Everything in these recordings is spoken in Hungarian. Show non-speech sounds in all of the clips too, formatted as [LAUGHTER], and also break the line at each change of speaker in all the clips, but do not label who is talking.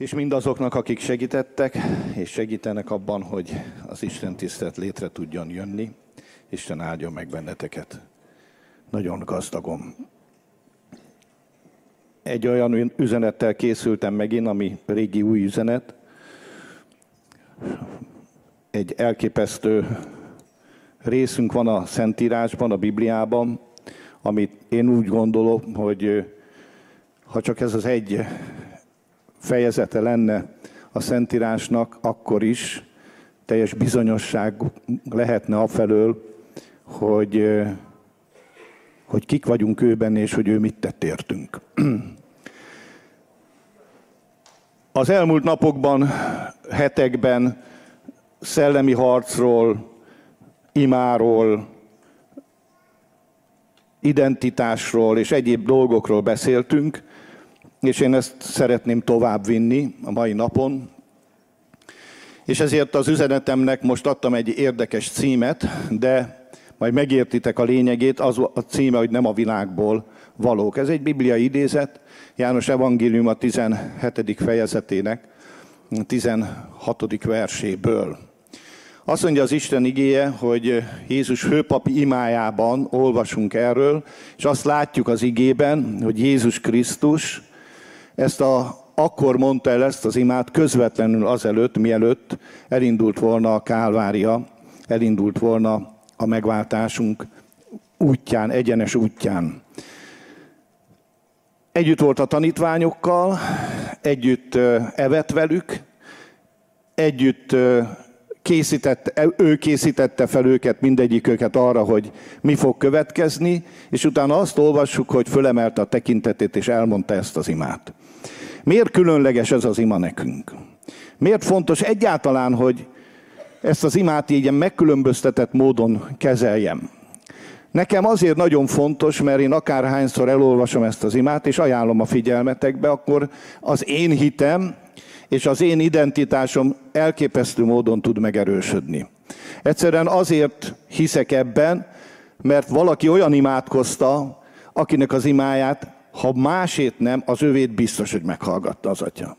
és mindazoknak, akik segítettek, és segítenek abban, hogy az Isten tisztelt létre tudjon jönni. Isten áldjon meg benneteket. Nagyon gazdagom. Egy olyan üzenettel készültem megint, ami régi új üzenet. Egy elképesztő részünk van a Szentírásban, a Bibliában, amit én úgy gondolom, hogy ha csak ez az egy fejezete lenne a Szentírásnak, akkor is teljes bizonyosság lehetne afelől, hogy, hogy kik vagyunk őben, és hogy ő mit tett értünk. Az elmúlt napokban, hetekben szellemi harcról, imáról, identitásról és egyéb dolgokról beszéltünk, és én ezt szeretném továbbvinni a mai napon. És ezért az üzenetemnek most adtam egy érdekes címet, de majd megértitek a lényegét, az a címe, hogy nem a világból valók. Ez egy bibliai idézet, János Evangélium a 17. fejezetének 16. verséből. Azt mondja az Isten igéje, hogy Jézus főpapi imájában olvasunk erről, és azt látjuk az igében, hogy Jézus Krisztus ezt a, akkor mondta el ezt az imát közvetlenül azelőtt, mielőtt elindult volna a Kálvária, elindult volna a megváltásunk útján, egyenes útján. Együtt volt a tanítványokkal, együtt evett velük, együtt készítette, ő készítette fel őket, mindegyik őket arra, hogy mi fog következni, és utána azt olvassuk, hogy fölemelte a tekintetét, és elmondta ezt az imát. Miért különleges ez az ima nekünk? Miért fontos egyáltalán, hogy ezt az imát így megkülönböztetett módon kezeljem? Nekem azért nagyon fontos, mert én akárhányszor elolvasom ezt az imát, és ajánlom a figyelmetekbe, akkor az én hitem és az én identitásom elképesztő módon tud megerősödni. Egyszerűen azért hiszek ebben, mert valaki olyan imádkozta, akinek az imáját ha másét nem, az övét biztos, hogy meghallgatta az atya.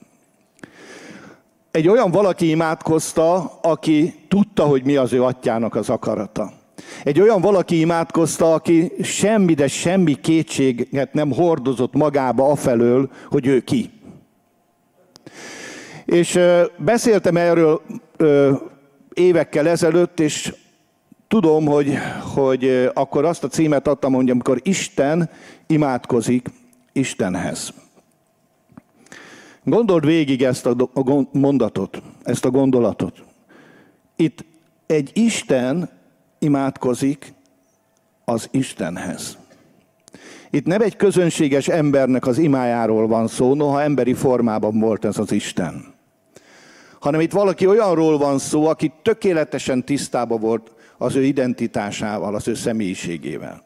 Egy olyan valaki imádkozta, aki tudta, hogy mi az ő atyának az akarata. Egy olyan valaki imádkozta, aki semmi, de semmi kétséget nem hordozott magába afelől, hogy ő ki. És beszéltem erről évekkel ezelőtt, és tudom, hogy, hogy akkor azt a címet adtam, hogy amikor Isten imádkozik, Istenhez. Gondold végig ezt a mondatot, ezt a gondolatot. Itt egy Isten imádkozik az Istenhez. Itt nem egy közönséges embernek az imájáról van szó, noha emberi formában volt ez az Isten. Hanem itt valaki olyanról van szó, aki tökéletesen tisztában volt az ő identitásával, az ő személyiségével.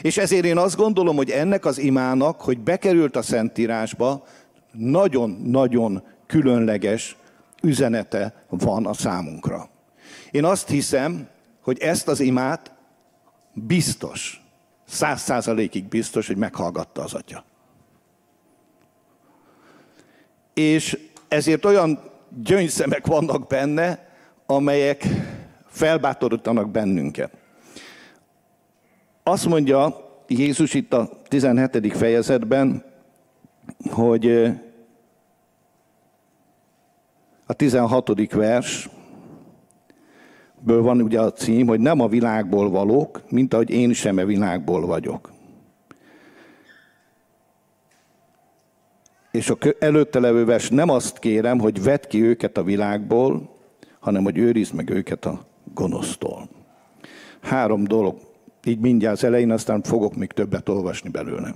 És ezért én azt gondolom, hogy ennek az imának, hogy bekerült a Szentírásba, nagyon-nagyon különleges üzenete van a számunkra. Én azt hiszem, hogy ezt az imát biztos, száz százalékig biztos, hogy meghallgatta az atya. És ezért olyan gyöngyszemek vannak benne, amelyek felbátorítanak bennünket. Azt mondja Jézus itt a 17. fejezetben, hogy a 16. vers, ből van ugye a cím, hogy nem a világból valók, mint ahogy én sem a világból vagyok. És a előtte levő vers nem azt kérem, hogy vedd ki őket a világból, hanem hogy őrizd meg őket a gonosztól. Három dolog így mindjárt az elején, aztán fogok még többet olvasni belőle.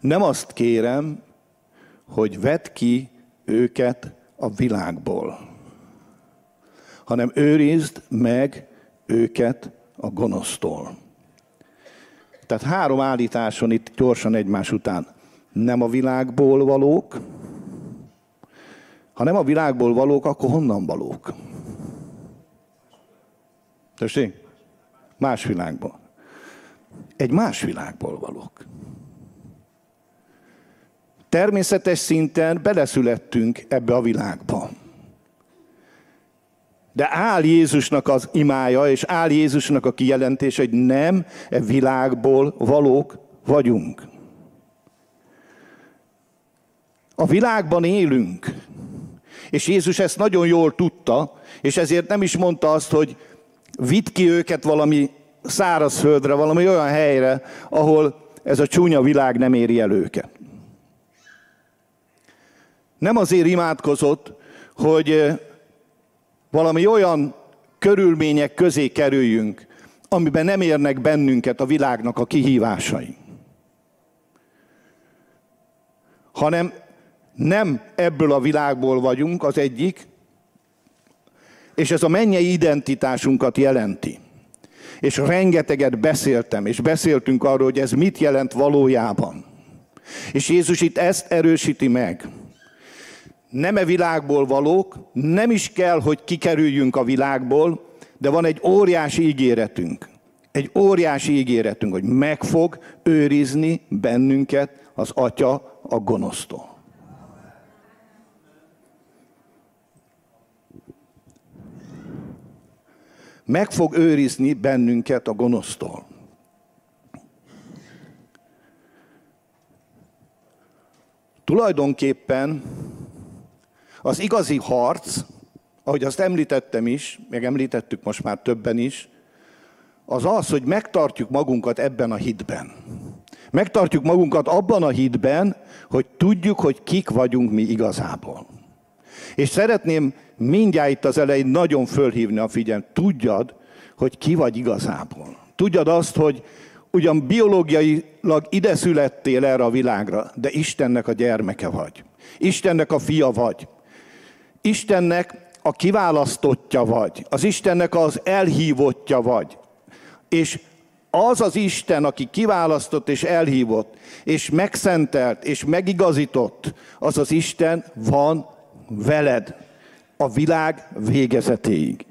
Nem azt kérem, hogy vedd ki őket a világból, hanem őrizd meg őket a gonosztól. Tehát három állításon itt gyorsan egymás után. Nem a világból valók, ha nem a világból valók, akkor honnan valók? Tessék? Más világból. Egy más világból valók. Természetes szinten beleszülettünk ebbe a világba. De áll Jézusnak az imája, és áll Jézusnak a kijelentése, hogy nem e világból valók vagyunk. A világban élünk. És Jézus ezt nagyon jól tudta, és ezért nem is mondta azt, hogy vitt ki őket valami szárazföldre, valami olyan helyre, ahol ez a csúnya világ nem éri el őket. Nem azért imádkozott, hogy eh, valami olyan körülmények közé kerüljünk, amiben nem érnek bennünket a világnak a kihívásai. Hanem nem ebből a világból vagyunk, az egyik, és ez a mennyei identitásunkat jelenti. És rengeteget beszéltem, és beszéltünk arról, hogy ez mit jelent valójában. És Jézus itt ezt erősíti meg. Nem e világból valók, nem is kell, hogy kikerüljünk a világból, de van egy óriási ígéretünk. Egy óriási ígéretünk, hogy meg fog őrizni bennünket az Atya a gonosztól. Meg fog őrizni bennünket a gonosztól. Tulajdonképpen az igazi harc, ahogy azt említettem is, meg említettük most már többen is, az az, hogy megtartjuk magunkat ebben a hitben. Megtartjuk magunkat abban a hitben, hogy tudjuk, hogy kik vagyunk mi igazából. És szeretném mindjárt itt az elején nagyon fölhívni a figyelmet. Tudjad, hogy ki vagy igazából. Tudjad azt, hogy ugyan biológiailag ide születtél erre a világra, de Istennek a gyermeke vagy. Istennek a fia vagy. Istennek a kiválasztottja vagy. Az Istennek az elhívottja vagy. És az az Isten, aki kiválasztott és elhívott, és megszentelt, és megigazított, az az Isten van veled a világ végezetéig.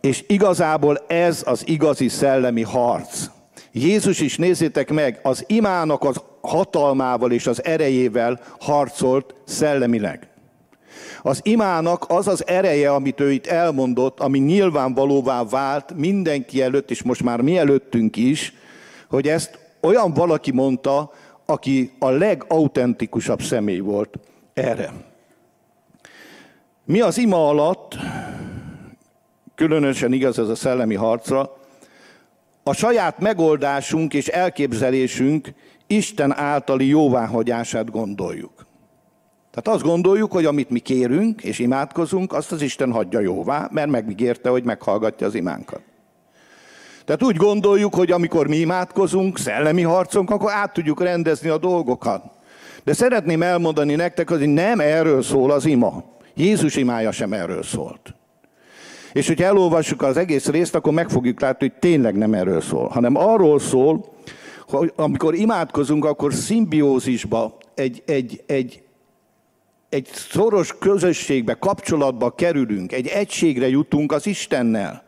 És igazából ez az igazi szellemi harc. Jézus is, nézzétek meg, az imának az hatalmával és az erejével harcolt szellemileg. Az imának az az ereje, amit ő itt elmondott, ami nyilvánvalóvá vált mindenki előtt, és most már mi előttünk is, hogy ezt olyan valaki mondta, aki a legautentikusabb személy volt erre. Mi az ima alatt, különösen igaz ez a szellemi harcra, a saját megoldásunk és elképzelésünk Isten általi jóváhagyását gondoljuk. Tehát azt gondoljuk, hogy amit mi kérünk és imádkozunk, azt az Isten hagyja jóvá, mert megígérte, hogy meghallgatja az imánkat. Tehát úgy gondoljuk, hogy amikor mi imádkozunk, szellemi harcunk, akkor át tudjuk rendezni a dolgokat. De szeretném elmondani nektek, hogy nem erről szól az ima. Jézus imája sem erről szólt. És hogyha elolvassuk az egész részt, akkor meg fogjuk látni, hogy tényleg nem erről szól, hanem arról szól, hogy amikor imádkozunk, akkor szimbiózisba, egy, egy, egy, egy szoros közösségbe, kapcsolatba kerülünk, egy egységre jutunk az Istennel.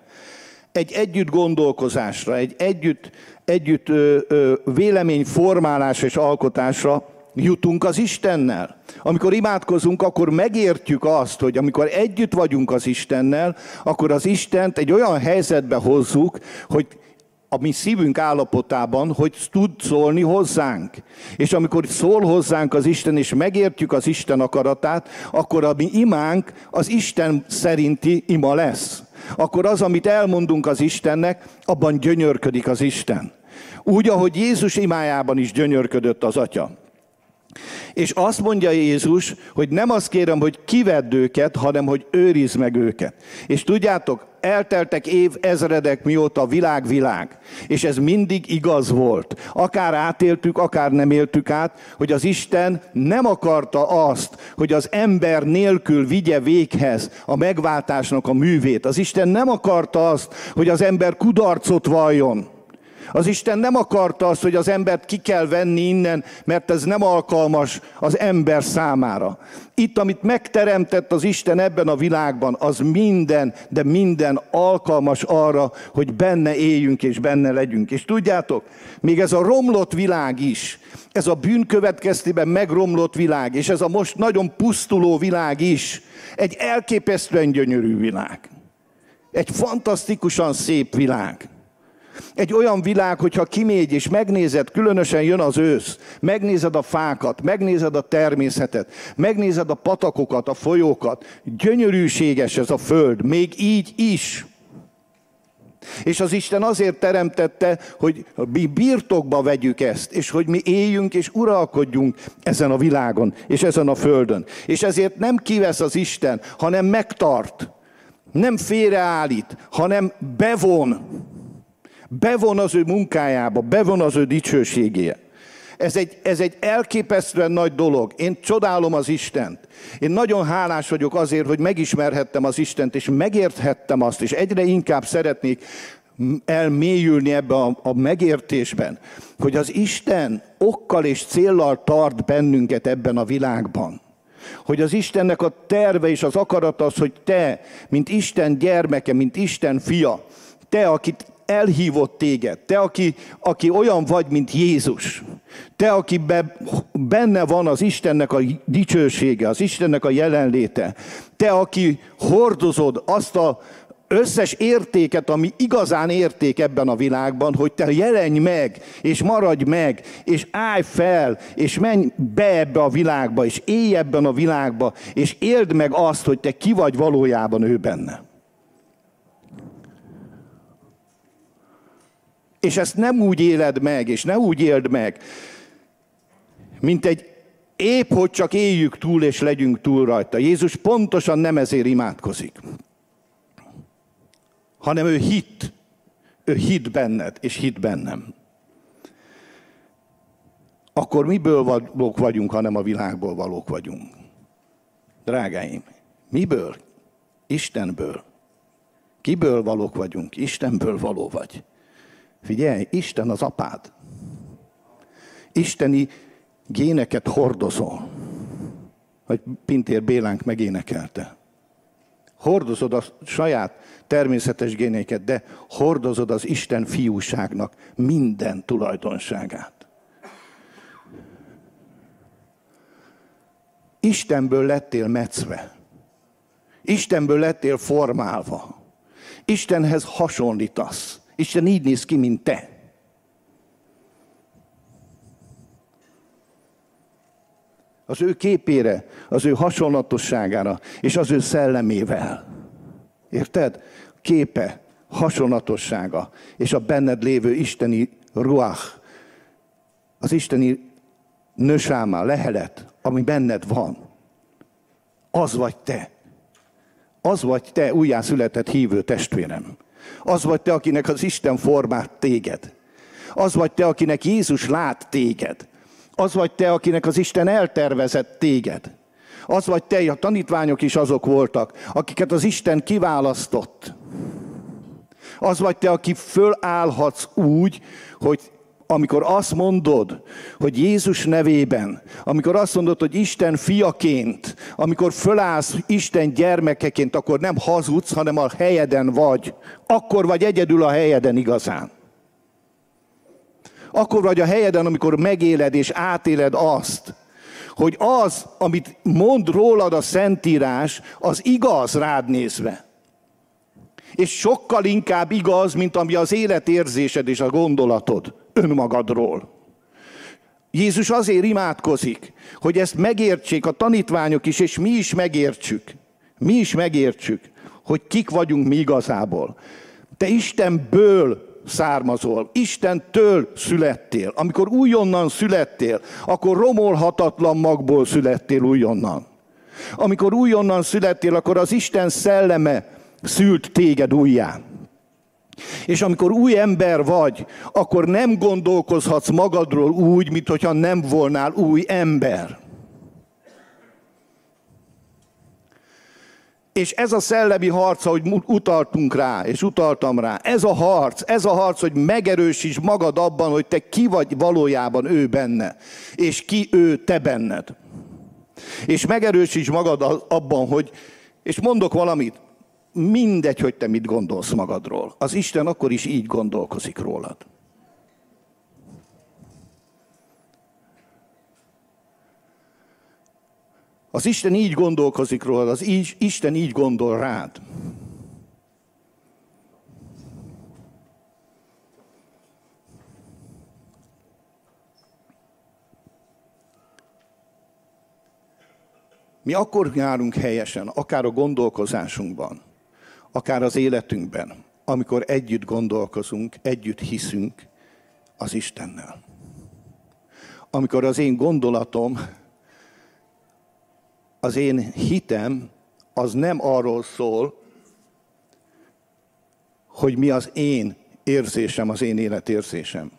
Egy együtt gondolkozásra, egy együtt, együtt ö, ö, véleményformálásra és alkotásra, jutunk az Istennel. Amikor imádkozunk, akkor megértjük azt, hogy amikor együtt vagyunk az Istennel, akkor az Istent egy olyan helyzetbe hozzuk, hogy a mi szívünk állapotában, hogy tud szólni hozzánk. És amikor szól hozzánk az Isten, és megértjük az Isten akaratát, akkor a mi imánk az Isten szerinti ima lesz. Akkor az, amit elmondunk az Istennek, abban gyönyörködik az Isten. Úgy, ahogy Jézus imájában is gyönyörködött az Atya. És azt mondja Jézus, hogy nem azt kérem, hogy kivedd őket, hanem hogy őriz meg őket. És tudjátok, elteltek év ezredek mióta világ világ. És ez mindig igaz volt. Akár átéltük, akár nem éltük át, hogy az Isten nem akarta azt, hogy az ember nélkül vigye véghez a megváltásnak a művét. Az Isten nem akarta azt, hogy az ember kudarcot valljon Az Isten nem akarta azt, hogy az embert ki kell venni innen, mert ez nem alkalmas az ember számára. Itt, amit megteremtett az Isten ebben a világban, az minden, de minden alkalmas arra, hogy benne éljünk és benne legyünk. És tudjátok, még ez a romlott világ is, ez a bűn következtében megromlott világ, és ez a most nagyon pusztuló világ is, egy elképesztően gyönyörű világ. Egy fantasztikusan szép világ. Egy olyan világ, hogyha kimégy és megnézed, különösen jön az ősz, megnézed a fákat, megnézed a természetet, megnézed a patakokat, a folyókat, gyönyörűséges ez a föld, még így is. És az Isten azért teremtette, hogy mi birtokba vegyük ezt, és hogy mi éljünk és uralkodjunk ezen a világon, és ezen a földön. És ezért nem kivesz az Isten, hanem megtart. Nem félreállít, hanem bevon. Bevon az ő munkájába, bevon az ő dicsőségébe. Ez egy, ez egy elképesztően nagy dolog. Én csodálom az Istent. Én nagyon hálás vagyok azért, hogy megismerhettem az Istent, és megérthettem azt, és egyre inkább szeretnék elmélyülni ebbe a, a megértésben, hogy az Isten okkal és céllal tart bennünket ebben a világban. Hogy az Istennek a terve és az akarat az, hogy te, mint Isten gyermeke, mint Isten fia, te, akit elhívott téged, te, aki, aki olyan vagy, mint Jézus, te, aki be, benne van az Istennek a dicsősége, az Istennek a jelenléte, te, aki hordozod azt a összes értéket, ami igazán érték ebben a világban, hogy te jelenj meg, és maradj meg, és állj fel, és menj be ebbe a világba, és élj ebben a világba, és éld meg azt, hogy te ki vagy valójában ő benne. És ezt nem úgy éled meg, és ne úgy éld meg, mint egy épp, hogy csak éljük túl, és legyünk túl rajta. Jézus pontosan nem ezért imádkozik, hanem ő hit. Ő hit benned, és hit bennem. Akkor miből valók vagyunk, hanem a világból valók vagyunk? Drágáim, miből? Istenből. Kiből valók vagyunk? Istenből való vagy. Figyelj, Isten az apád. Isteni géneket hordozol. Hogy Pintér Bélánk megénekelte. Hordozod a saját természetes généket, de hordozod az Isten fiúságnak minden tulajdonságát. Istenből lettél metszve. Istenből lettél formálva. Istenhez hasonlítasz. Isten így néz ki, mint te. Az ő képére, az ő hasonlatosságára, és az ő szellemével. Érted? Képe, hasonlatossága, és a benned lévő isteni ruach, az isteni nösáma, lehelet, ami benned van. Az vagy te. Az vagy te újjászületett hívő testvérem. Az vagy te, akinek az Isten formát téged. Az vagy te, akinek Jézus lát téged. Az vagy te, akinek az Isten eltervezett téged. Az vagy te, a tanítványok is azok voltak, akiket az Isten kiválasztott. Az vagy te, aki fölállhatsz úgy, hogy amikor azt mondod, hogy Jézus nevében, amikor azt mondod, hogy Isten fiaként, amikor fölállsz Isten gyermekeként, akkor nem hazudsz, hanem a helyeden vagy. Akkor vagy egyedül a helyeden igazán. Akkor vagy a helyeden, amikor megéled és átéled azt, hogy az, amit mond rólad a Szentírás, az igaz rád nézve. És sokkal inkább igaz, mint ami az életérzésed és a gondolatod önmagadról. Jézus azért imádkozik, hogy ezt megértsék a tanítványok is, és mi is megértsük. Mi is megértsük, hogy kik vagyunk mi igazából. Te Istenből származol, Istentől születtél. Amikor újonnan születtél, akkor romolhatatlan magból születtél újonnan. Amikor újonnan születtél, akkor az Isten szelleme szült téged újján. És amikor új ember vagy, akkor nem gondolkozhatsz magadról úgy, mintha nem volnál új ember. És ez a szellemi harc, ahogy utaltunk rá, és utaltam rá, ez a harc, ez a harc, hogy megerősíts magad abban, hogy te ki vagy valójában ő benne, és ki ő te benned. És megerősíts magad abban, hogy, és mondok valamit, mindegy, hogy te mit gondolsz magadról. Az Isten akkor is így gondolkozik rólad. Az Isten így gondolkozik rólad, az így, Isten így gondol rád. Mi akkor járunk helyesen, akár a gondolkozásunkban, akár az életünkben, amikor együtt gondolkozunk, együtt hiszünk az Istennel. Amikor az én gondolatom, az én hitem, az nem arról szól, hogy mi az én érzésem, az én életérzésem,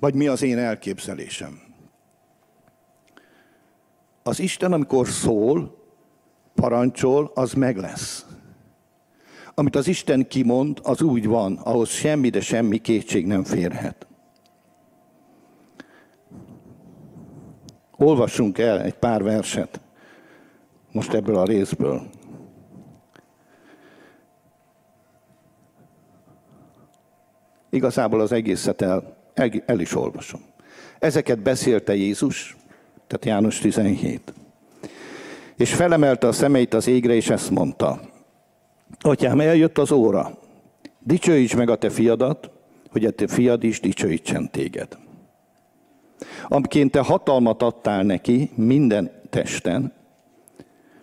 vagy mi az én elképzelésem. Az Isten, amikor szól, parancsol, az meg lesz. Amit az Isten kimond, az úgy van, ahhoz semmi, de semmi kétség nem férhet. Olvassunk el egy pár verset most ebből a részből. Igazából az egészet el, el, is olvasom. Ezeket beszélte Jézus, tehát János 17. És felemelte a szemeit az égre, és ezt mondta. Atyám, eljött az óra. Dicsőíts meg a te fiadat, hogy a te fiad is dicsőítsen téged. Amiként te hatalmat adtál neki minden testen,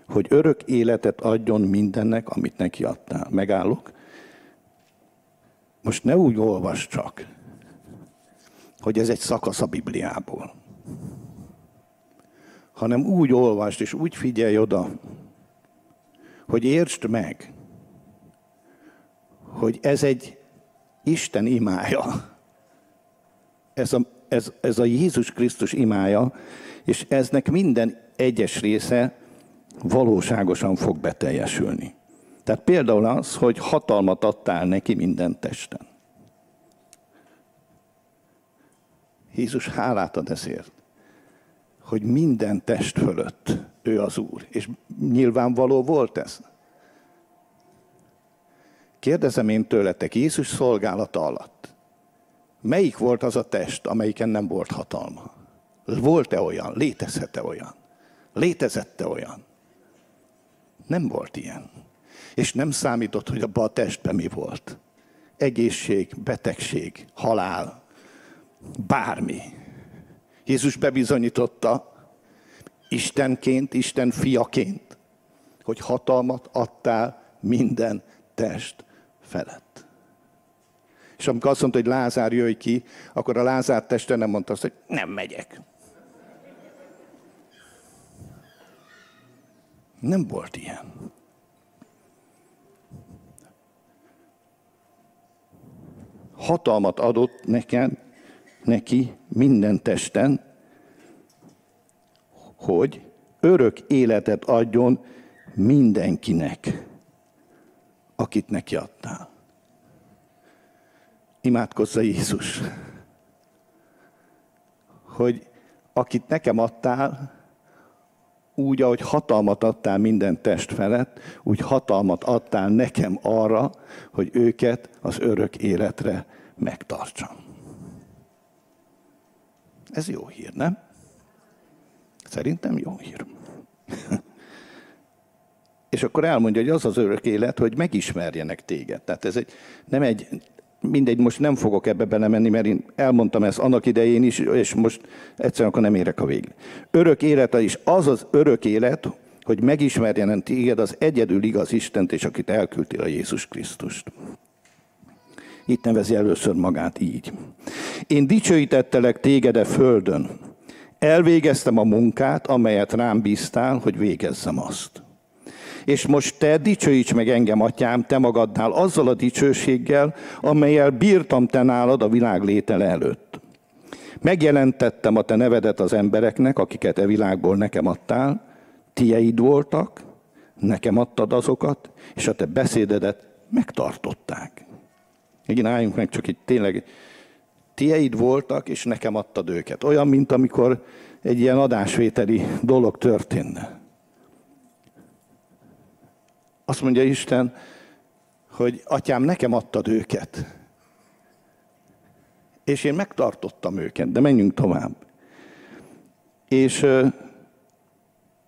hogy örök életet adjon mindennek, amit neki adtál. Megállok. Most ne úgy olvas csak, hogy ez egy szakasz a Bibliából, hanem úgy olvast és úgy figyelj oda, hogy értsd meg, hogy ez egy Isten imája. Ez a, ez, ez a Jézus Krisztus imája, és eznek minden egyes része valóságosan fog beteljesülni. Tehát például az, hogy hatalmat adtál neki minden testen. Jézus hálát ad ezért, hogy minden test fölött ő az Úr. És nyilvánvaló volt ez. Kérdezem én tőletek, Jézus szolgálata alatt, melyik volt az a test, amelyiken nem volt hatalma? Volt-e olyan? Létezhet-e olyan? Létezette olyan? Nem volt ilyen. És nem számított, hogy abban a testben mi volt. Egészség, betegség, halál, bármi. Jézus bebizonyította Istenként, Isten fiaként, hogy hatalmat adtál minden test felett. És amikor azt mondta, hogy Lázár jöjj ki, akkor a Lázár teste nem mondta azt, hogy nem megyek. Nem volt ilyen. Hatalmat adott nekem, neki minden testen, hogy örök életet adjon mindenkinek, akit neki adtál. Imádkozza Jézus, hogy akit nekem adtál, úgy, ahogy hatalmat adtál minden test felett, úgy hatalmat adtál nekem arra, hogy őket az örök életre megtartsam. Ez jó hír, nem? Szerintem jó hír. [LAUGHS] És akkor elmondja, hogy az az örök élet, hogy megismerjenek téged. Tehát ez egy, nem egy mindegy, most nem fogok ebbe belemenni, mert én elmondtam ezt annak idején is, és most egyszerűen akkor nem érek a végre. Örök élete is az az örök élet, hogy megismerjen téged az egyedül igaz Istent, és akit elküldtél a Jézus Krisztust. Itt nevezi először magát így. Én dicsőítettelek téged a földön. Elvégeztem a munkát, amelyet rám bíztál, hogy végezzem azt. És most te dicsőíts meg engem, atyám, te magadnál azzal a dicsőséggel, amelyel bírtam te nálad a világ létele előtt. Megjelentettem a te nevedet az embereknek, akiket e világból nekem adtál, tieid voltak, nekem adtad azokat, és a te beszédedet megtartották. Igen, álljunk meg, csak itt tényleg tieid voltak, és nekem adtad őket. Olyan, mint amikor egy ilyen adásvételi dolog történne. Azt mondja Isten, hogy atyám, nekem adtad őket. És én megtartottam őket, de menjünk tovább. És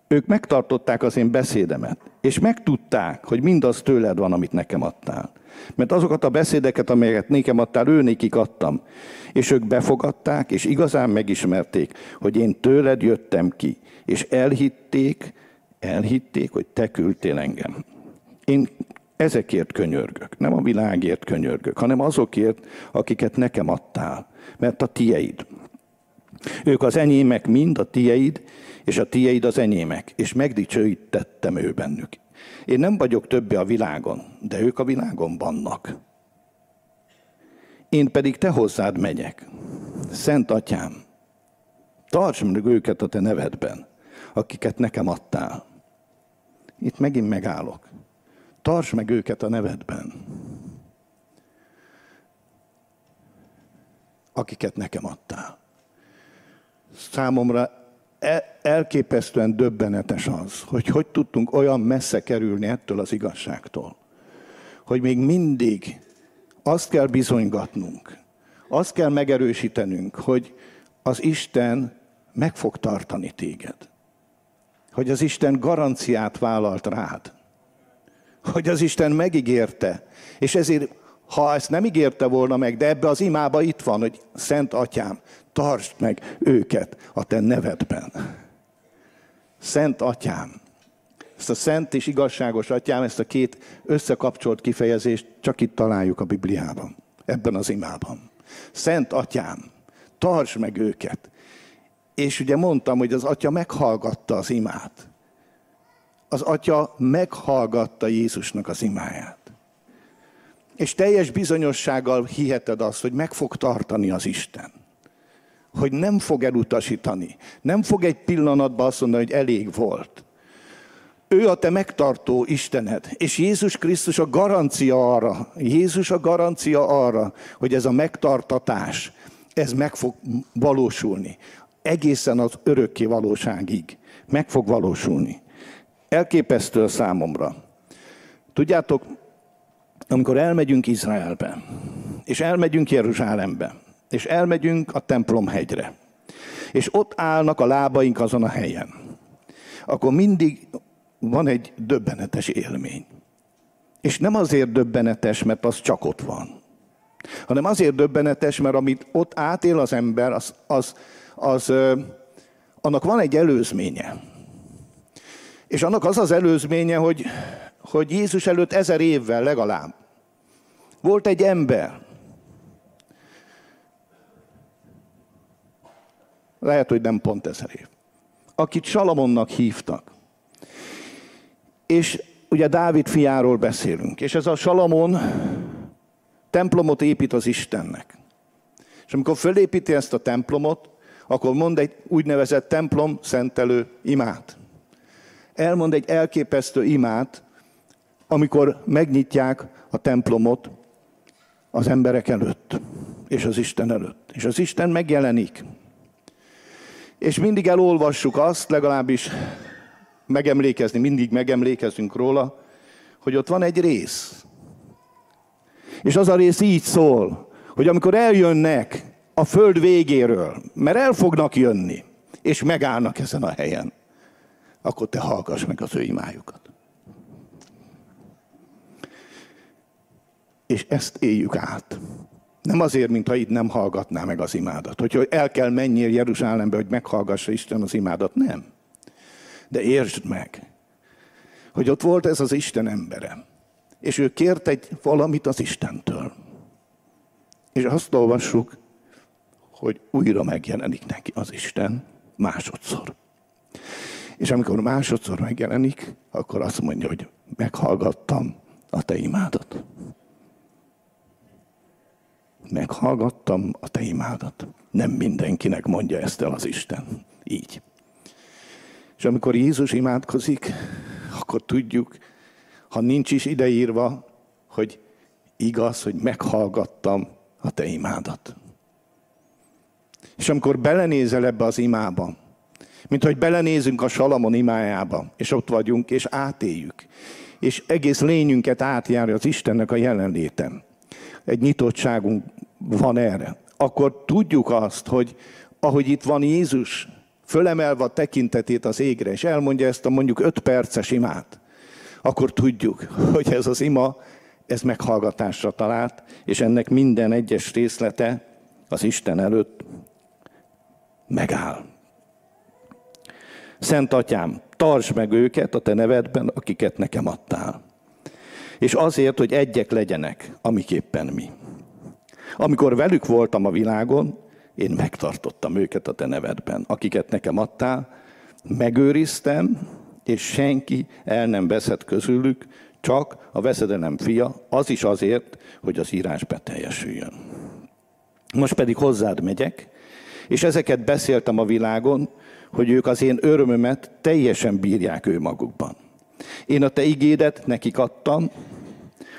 ők megtartották az én beszédemet, és megtudták, hogy mindaz tőled van, amit nekem adtál. Mert azokat a beszédeket, amelyeket nékem adtál, ő nékik adtam. És ők befogadták, és igazán megismerték, hogy én tőled jöttem ki. És elhitték, elhitték, hogy te küldtél engem. Én ezekért könyörgök, nem a világért könyörgök, hanem azokért, akiket nekem adtál, mert a tieid. Ők az enyémek mind, a tieid, és a tieid az enyémek, és megdicsőítettem ő bennük. Én nem vagyok többi a világon, de ők a világon vannak. Én pedig te hozzád megyek. Szent atyám, tarts meg őket a te nevedben, akiket nekem adtál. Itt megint megállok. Tarts meg őket a nevedben. Akiket nekem adtál. Számomra elképesztően döbbenetes az, hogy hogy tudtunk olyan messze kerülni ettől az igazságtól, hogy még mindig azt kell bizonygatnunk, azt kell megerősítenünk, hogy az Isten meg fog tartani téged. Hogy az Isten garanciát vállalt rád. Hogy az Isten megígérte. És ezért, ha ezt nem ígérte volna meg, de ebbe az imába itt van, hogy Szent Atyám, tartsd meg őket a te nevedben. Szent Atyám. Ezt a szent és igazságos atyám, ezt a két összekapcsolt kifejezést csak itt találjuk a Bibliában, ebben az imában. Szent atyám, tartsd meg őket. És ugye mondtam, hogy az atya meghallgatta az imát. Az atya meghallgatta Jézusnak az imáját. És teljes bizonyossággal hiheted azt, hogy meg fog tartani az Isten hogy nem fog elutasítani. Nem fog egy pillanatban azt mondani, hogy elég volt. Ő a te megtartó Istened, és Jézus Krisztus a garancia arra, Jézus a garancia arra, hogy ez a megtartatás, ez meg fog valósulni. Egészen az örökké valóságig. Meg fog valósulni. Elképesztő a számomra. Tudjátok, amikor elmegyünk Izraelbe, és elmegyünk Jeruzsálembe, és elmegyünk a templomhegyre, és ott állnak a lábaink azon a helyen, akkor mindig van egy döbbenetes élmény. És nem azért döbbenetes, mert az csak ott van, hanem azért döbbenetes, mert amit ott átél az ember, az, az, az, annak van egy előzménye. És annak az az előzménye, hogy, hogy Jézus előtt ezer évvel legalább volt egy ember, Lehet, hogy nem pont ezer év. Akit Salamonnak hívtak. És ugye Dávid fiáról beszélünk. És ez a Salamon templomot épít az Istennek. És amikor fölépíti ezt a templomot, akkor mond egy úgynevezett templom szentelő imát. Elmond egy elképesztő imát, amikor megnyitják a templomot az emberek előtt, és az Isten előtt. És az Isten megjelenik. És mindig elolvassuk azt, legalábbis megemlékezni, mindig megemlékezünk róla, hogy ott van egy rész. És az a rész így szól, hogy amikor eljönnek a föld végéről, mert el fognak jönni, és megállnak ezen a helyen, akkor te hallgass meg az ő imájukat. És ezt éljük át. Nem azért, mintha itt nem hallgatná meg az imádat. Hogy el kell menjél Jeruzsálembe, hogy meghallgassa Isten az imádat. Nem. De értsd meg, hogy ott volt ez az Isten embere. És ő kért egy valamit az Istentől. És azt olvassuk, hogy újra megjelenik neki az Isten másodszor. És amikor másodszor megjelenik, akkor azt mondja, hogy meghallgattam a te imádat meghallgattam a te imádat. Nem mindenkinek mondja ezt el az Isten. Így. És amikor Jézus imádkozik, akkor tudjuk, ha nincs is ideírva, hogy igaz, hogy meghallgattam a te imádat. És amikor belenézel ebbe az imába, mint hogy belenézünk a Salamon imájába, és ott vagyunk, és átéljük, és egész lényünket átjárja az Istennek a jelenlétem. Egy nyitottságunk van erre. Akkor tudjuk azt, hogy ahogy itt van Jézus, fölemelve a tekintetét az égre, és elmondja ezt a mondjuk öt perces imát, akkor tudjuk, hogy ez az ima, ez meghallgatásra talált, és ennek minden egyes részlete az Isten előtt megáll. Szent Atyám, tartsd meg őket a te nevedben, akiket nekem adtál. És azért, hogy egyek legyenek, amiképpen mi. Amikor velük voltam a világon, én megtartottam őket a te nevedben, akiket nekem adtál, megőriztem, és senki el nem veszett közülük, csak a veszedelem fia, az is azért, hogy az írás beteljesüljön. Most pedig hozzád megyek, és ezeket beszéltem a világon, hogy ők az én örömömet teljesen bírják ő magukban. Én a te igédet nekik adtam,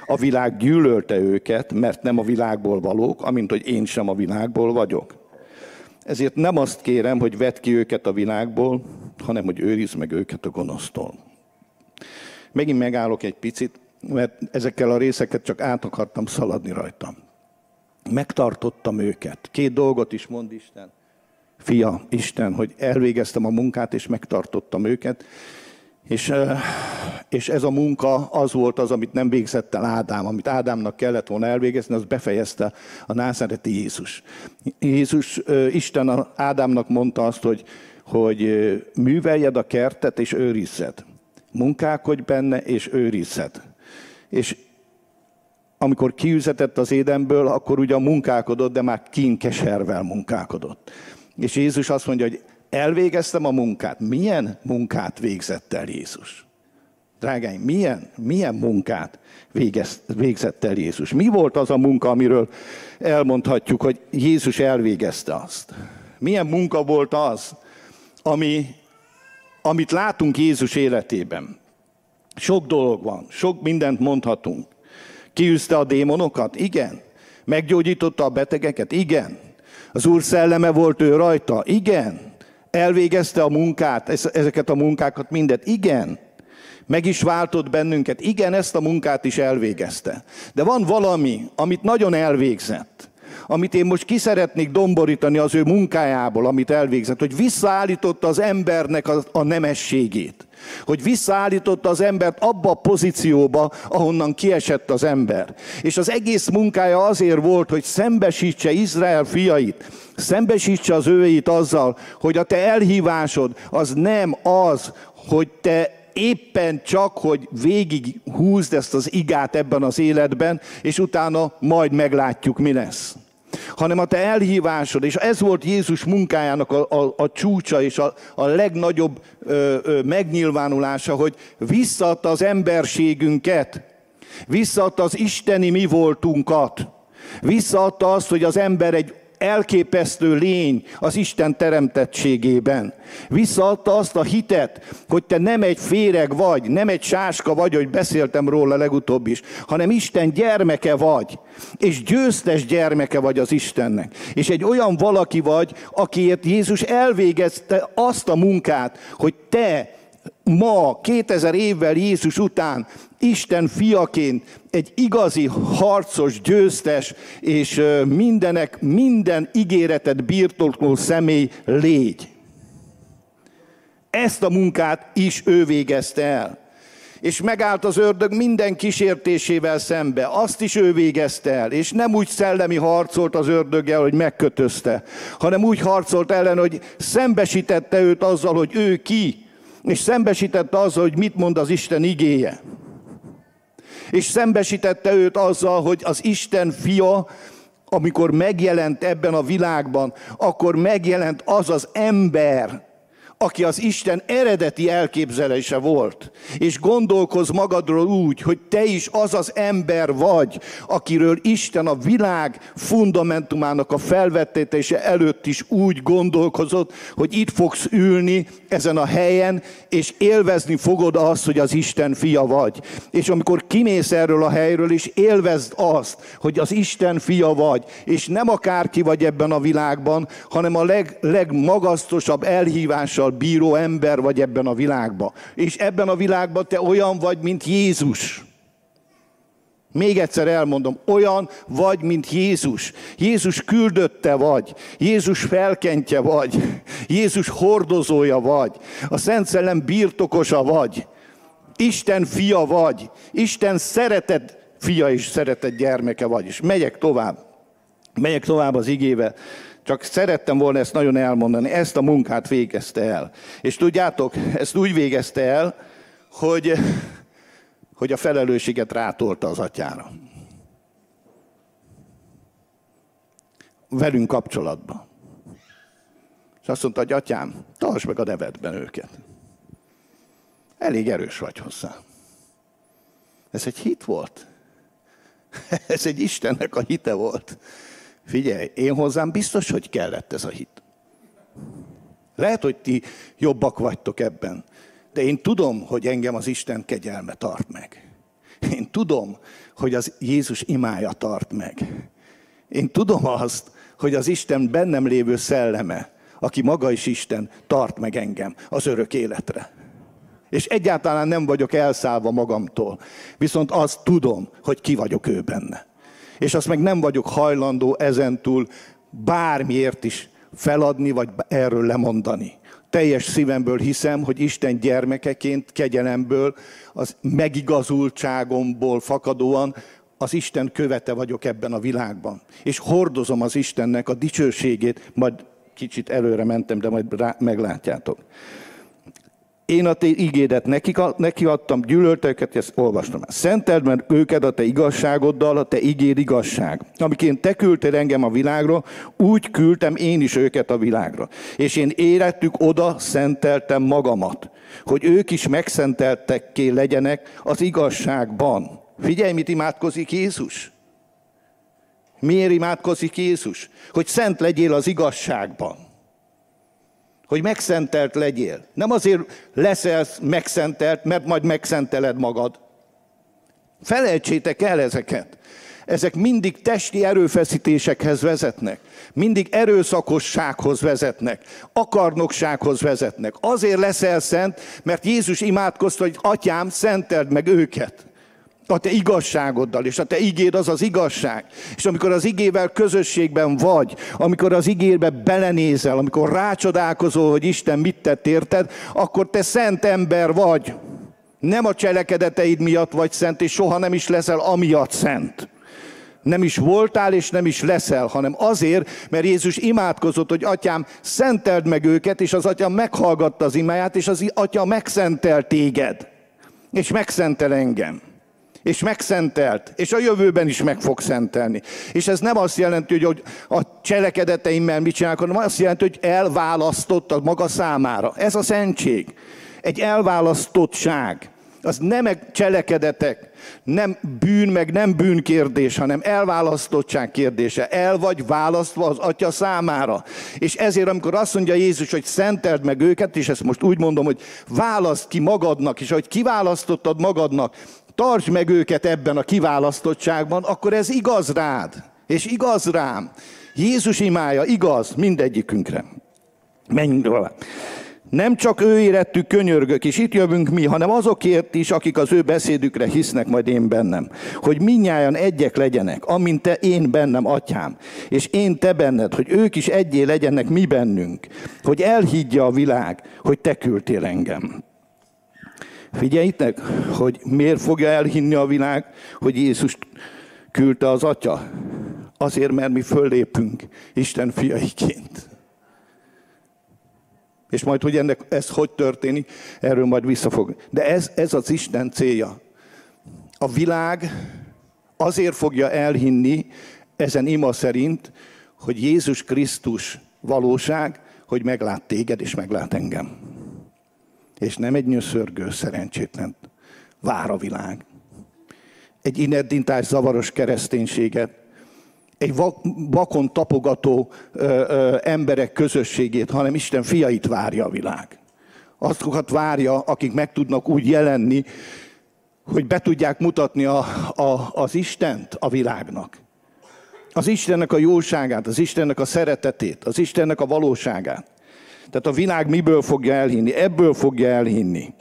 a világ gyűlölte őket, mert nem a világból valók, amint hogy én sem a világból vagyok. Ezért nem azt kérem, hogy vedd ki őket a világból, hanem hogy őrizd meg őket a gonosztól. Megint megállok egy picit, mert ezekkel a részeket csak át akartam szaladni rajtam. Megtartottam őket. Két dolgot is mond Isten. Fia, Isten, hogy elvégeztem a munkát, és megtartottam őket. És, és ez a munka az volt az, amit nem végzett el Ádám, amit Ádámnak kellett volna elvégezni, az befejezte a názáreti Jézus. Jézus, Isten Ádámnak mondta azt, hogy, hogy műveljed a kertet és őrizzed. Munkálkodj benne és őrizzed. És amikor kiüzetett az édenből, akkor ugyan munkálkodott, de már kínkeservel munkálkodott. És Jézus azt mondja, hogy elvégeztem a munkát. Milyen munkát végzett el Jézus? Drágáim, milyen, milyen munkát végez, végzett el Jézus? Mi volt az a munka, amiről elmondhatjuk, hogy Jézus elvégezte azt? Milyen munka volt az, ami, amit látunk Jézus életében? Sok dolog van, sok mindent mondhatunk. Kiűzte a démonokat? Igen. Meggyógyította a betegeket? Igen. Az Úr szelleme volt ő rajta? Igen. Elvégezte a munkát, ezeket a munkákat, mindet? Igen. Meg is váltott bennünket? Igen, ezt a munkát is elvégezte. De van valami, amit nagyon elvégzett, amit én most ki szeretnék domborítani az ő munkájából, amit elvégzett, hogy visszaállította az embernek a, a nemességét. Hogy visszaállította az embert abba a pozícióba, ahonnan kiesett az ember. És az egész munkája azért volt, hogy szembesítse Izrael fiait, szembesítse az őit azzal, hogy a te elhívásod az nem az, hogy te éppen csak, hogy végig húzd ezt az igát ebben az életben, és utána majd meglátjuk, mi lesz hanem a te elhívásod, és ez volt Jézus munkájának a, a, a csúcsa és a, a legnagyobb ö, ö, megnyilvánulása, hogy visszaadta az emberségünket, visszaadta az isteni mi voltunkat, visszaadta azt, hogy az ember egy elképesztő lény az Isten teremtettségében. Visszaadta azt a hitet, hogy te nem egy féreg vagy, nem egy sáska vagy, hogy beszéltem róla legutóbb is, hanem Isten gyermeke vagy, és győztes gyermeke vagy az Istennek. És egy olyan valaki vagy, akiért Jézus elvégezte azt a munkát, hogy te ma, 2000 évvel Jézus után Isten fiaként egy igazi harcos, győztes és mindenek, minden ígéretet birtokló személy légy. Ezt a munkát is ő végezte el. És megállt az ördög minden kísértésével szembe. Azt is ő végezte el. És nem úgy szellemi harcolt az ördöggel, hogy megkötözte, hanem úgy harcolt ellen, hogy szembesítette őt azzal, hogy ő ki, és szembesítette azzal, hogy mit mond az Isten igéje. És szembesítette őt azzal, hogy az Isten fia, amikor megjelent ebben a világban, akkor megjelent az az ember, aki az Isten eredeti elképzelése volt, és gondolkoz magadról úgy, hogy te is az az ember vagy, akiről Isten a világ fundamentumának a felvettése előtt is úgy gondolkozott, hogy itt fogsz ülni ezen a helyen, és élvezni fogod azt, hogy az Isten fia vagy. És amikor kimész erről a helyről, és élvezd azt, hogy az Isten fia vagy, és nem akárki vagy ebben a világban, hanem a leg, legmagasztosabb elhívással által bíró ember vagy ebben a világban. És ebben a világban te olyan vagy, mint Jézus. Még egyszer elmondom, olyan vagy, mint Jézus. Jézus küldötte vagy, Jézus felkentje vagy, Jézus hordozója vagy, a Szent Szellem birtokosa vagy, Isten fia vagy, Isten szeretett fia és szeretett gyermeke vagy. És megyek tovább, megyek tovább az igével. Csak szerettem volna ezt nagyon elmondani. Ezt a munkát végezte el. És tudjátok, ezt úgy végezte el, hogy, hogy a felelősséget rátolta az atyára. Velünk kapcsolatban. És azt mondta, hogy atyám, tartsd meg a nevedben őket. Elég erős vagy hozzá. Ez egy hit volt. [LAUGHS] Ez egy Istennek a hite volt. Figyelj, én hozzám biztos, hogy kellett ez a hit. Lehet, hogy ti jobbak vagytok ebben, de én tudom, hogy engem az Isten kegyelme tart meg. Én tudom, hogy az Jézus imája tart meg. Én tudom azt, hogy az Isten bennem lévő szelleme, aki maga is Isten, tart meg engem az örök életre. És egyáltalán nem vagyok elszállva magamtól. Viszont azt tudom, hogy ki vagyok ő benne és azt meg nem vagyok hajlandó ezentúl bármiért is feladni, vagy erről lemondani. Teljes szívemből hiszem, hogy Isten gyermekeként, kegyelemből, az megigazultságomból fakadóan az Isten követe vagyok ebben a világban. És hordozom az Istennek a dicsőségét, majd kicsit előre mentem, de majd rá, meglátjátok. Én a te igédet neki, neki adtam, gyűlölte őket, ezt olvastam. Szenteld meg őket a te igazságoddal, a te igéd igazság. Amiként te küldtél engem a világra, úgy küldtem én is őket a világra. És én érettük oda szenteltem magamat, hogy ők is megszenteltekké legyenek az igazságban. Figyelj, mit imádkozik Jézus. Miért imádkozik Jézus? Hogy szent legyél az igazságban hogy megszentelt legyél. Nem azért leszel megszentelt, mert majd megszenteled magad. Felejtsétek el ezeket. Ezek mindig testi erőfeszítésekhez vezetnek. Mindig erőszakossághoz vezetnek. Akarnoksághoz vezetnek. Azért leszel szent, mert Jézus imádkozta, hogy atyám, szenteld meg őket a te igazságoddal, és a te igéd az az igazság. És amikor az igével közösségben vagy, amikor az igébe belenézel, amikor rácsodálkozol, hogy Isten mit tett érted, akkor te szent ember vagy. Nem a cselekedeteid miatt vagy szent, és soha nem is leszel amiatt szent. Nem is voltál, és nem is leszel, hanem azért, mert Jézus imádkozott, hogy atyám, szenteld meg őket, és az atyám meghallgatta az imáját, és az atya megszentel téged, és megszentel engem és megszentelt, és a jövőben is meg fog szentelni. És ez nem azt jelenti, hogy a cselekedeteimmel mit csinálok, hanem azt jelenti, hogy elválasztott a maga számára. Ez a szentség. Egy elválasztottság. Az nem cselekedetek, nem bűn, meg nem bűn kérdés, hanem elválasztottság kérdése. El vagy választva az atya számára. És ezért, amikor azt mondja Jézus, hogy szenteld meg őket, és ezt most úgy mondom, hogy választ ki magadnak, és hogy kiválasztottad magadnak, tartsd meg őket ebben a kiválasztottságban, akkor ez igaz rád, és igaz rám. Jézus imája igaz mindegyikünkre. Menjünk tovább. Nem csak ő érettük könyörgök, és itt jövünk mi, hanem azokért is, akik az ő beszédükre hisznek majd én bennem. Hogy minnyáján egyek legyenek, amint te én bennem, atyám, és én te benned, hogy ők is egyé legyenek mi bennünk, hogy elhiggye a világ, hogy te küldtél engem. Figyeljétek, hogy miért fogja elhinni a világ, hogy Jézus küldte az Atya. Azért, mert mi föllépünk Isten fiaiként. És majd, hogy ennek ez hogy történik, erről majd visszafog. De ez, ez az Isten célja. A világ azért fogja elhinni ezen ima szerint, hogy Jézus Krisztus valóság, hogy meglát téged és meglát engem. És nem egy nyöszörgő szerencsétlen vár a világ. Egy ineddintás zavaros kereszténységet, egy vakon tapogató ö, ö, emberek közösségét, hanem Isten fiait várja a világ. Azokat várja, akik meg tudnak úgy jelenni, hogy be tudják mutatni a, a, az Istent a világnak. Az Istennek a jóságát, az Istennek a szeretetét, az Istennek a valóságát. Tehát a világ miből fogja elhinni? Ebből fogja elhinni,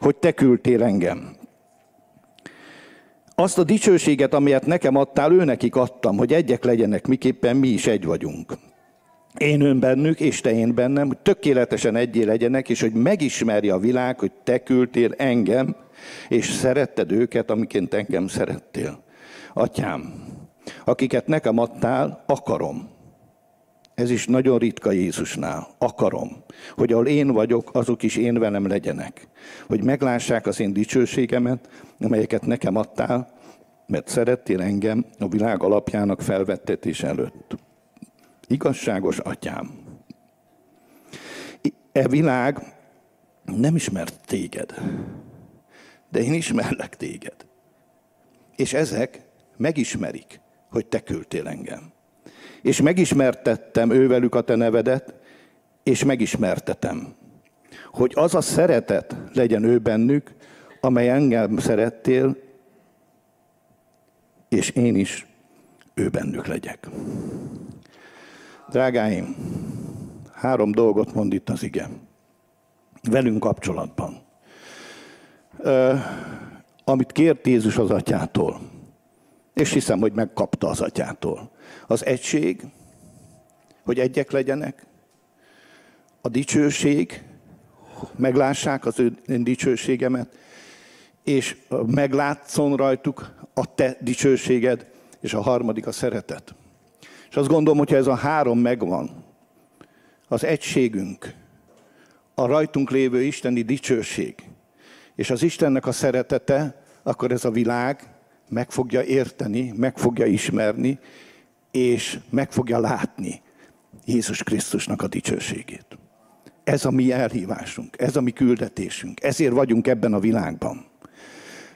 hogy te küldtél engem. Azt a dicsőséget, amelyet nekem adtál, ő nekik adtam, hogy egyek legyenek, miképpen mi is egy vagyunk. Én ön bennük, és te én bennem, hogy tökéletesen egyé legyenek, és hogy megismerje a világ, hogy te küldtél engem, és szeretted őket, amiként engem szerettél. Atyám, akiket nekem adtál, akarom. Ez is nagyon ritka Jézusnál. Akarom, hogy ahol én vagyok, azok is én velem legyenek. Hogy meglássák az én dicsőségemet, amelyeket nekem adtál, mert szerettél engem a világ alapjának felvettetés előtt. Igazságos atyám. E világ nem ismert téged, de én ismerlek téged. És ezek megismerik, hogy te küldtél engem. És megismertettem ővelük a te nevedet, és megismertetem, hogy az a szeretet legyen ő bennük, amely engem szerettél, és én is ő bennük legyek. Drágáim, három dolgot mond itt az ige. Velünk kapcsolatban. Ö, amit kért Jézus az atyától, és hiszem, hogy megkapta az atyától. Az egység, hogy egyek legyenek, a dicsőség, meglássák az ő dicsőségemet, és meglátszon rajtuk a te dicsőséged, és a harmadik a szeretet. És azt gondolom, hogyha ez a három megvan, az egységünk, a rajtunk lévő isteni dicsőség, és az Istennek a szeretete, akkor ez a világ meg fogja érteni, meg fogja ismerni, és meg fogja látni Jézus Krisztusnak a dicsőségét. Ez a mi elhívásunk, ez a mi küldetésünk, ezért vagyunk ebben a világban.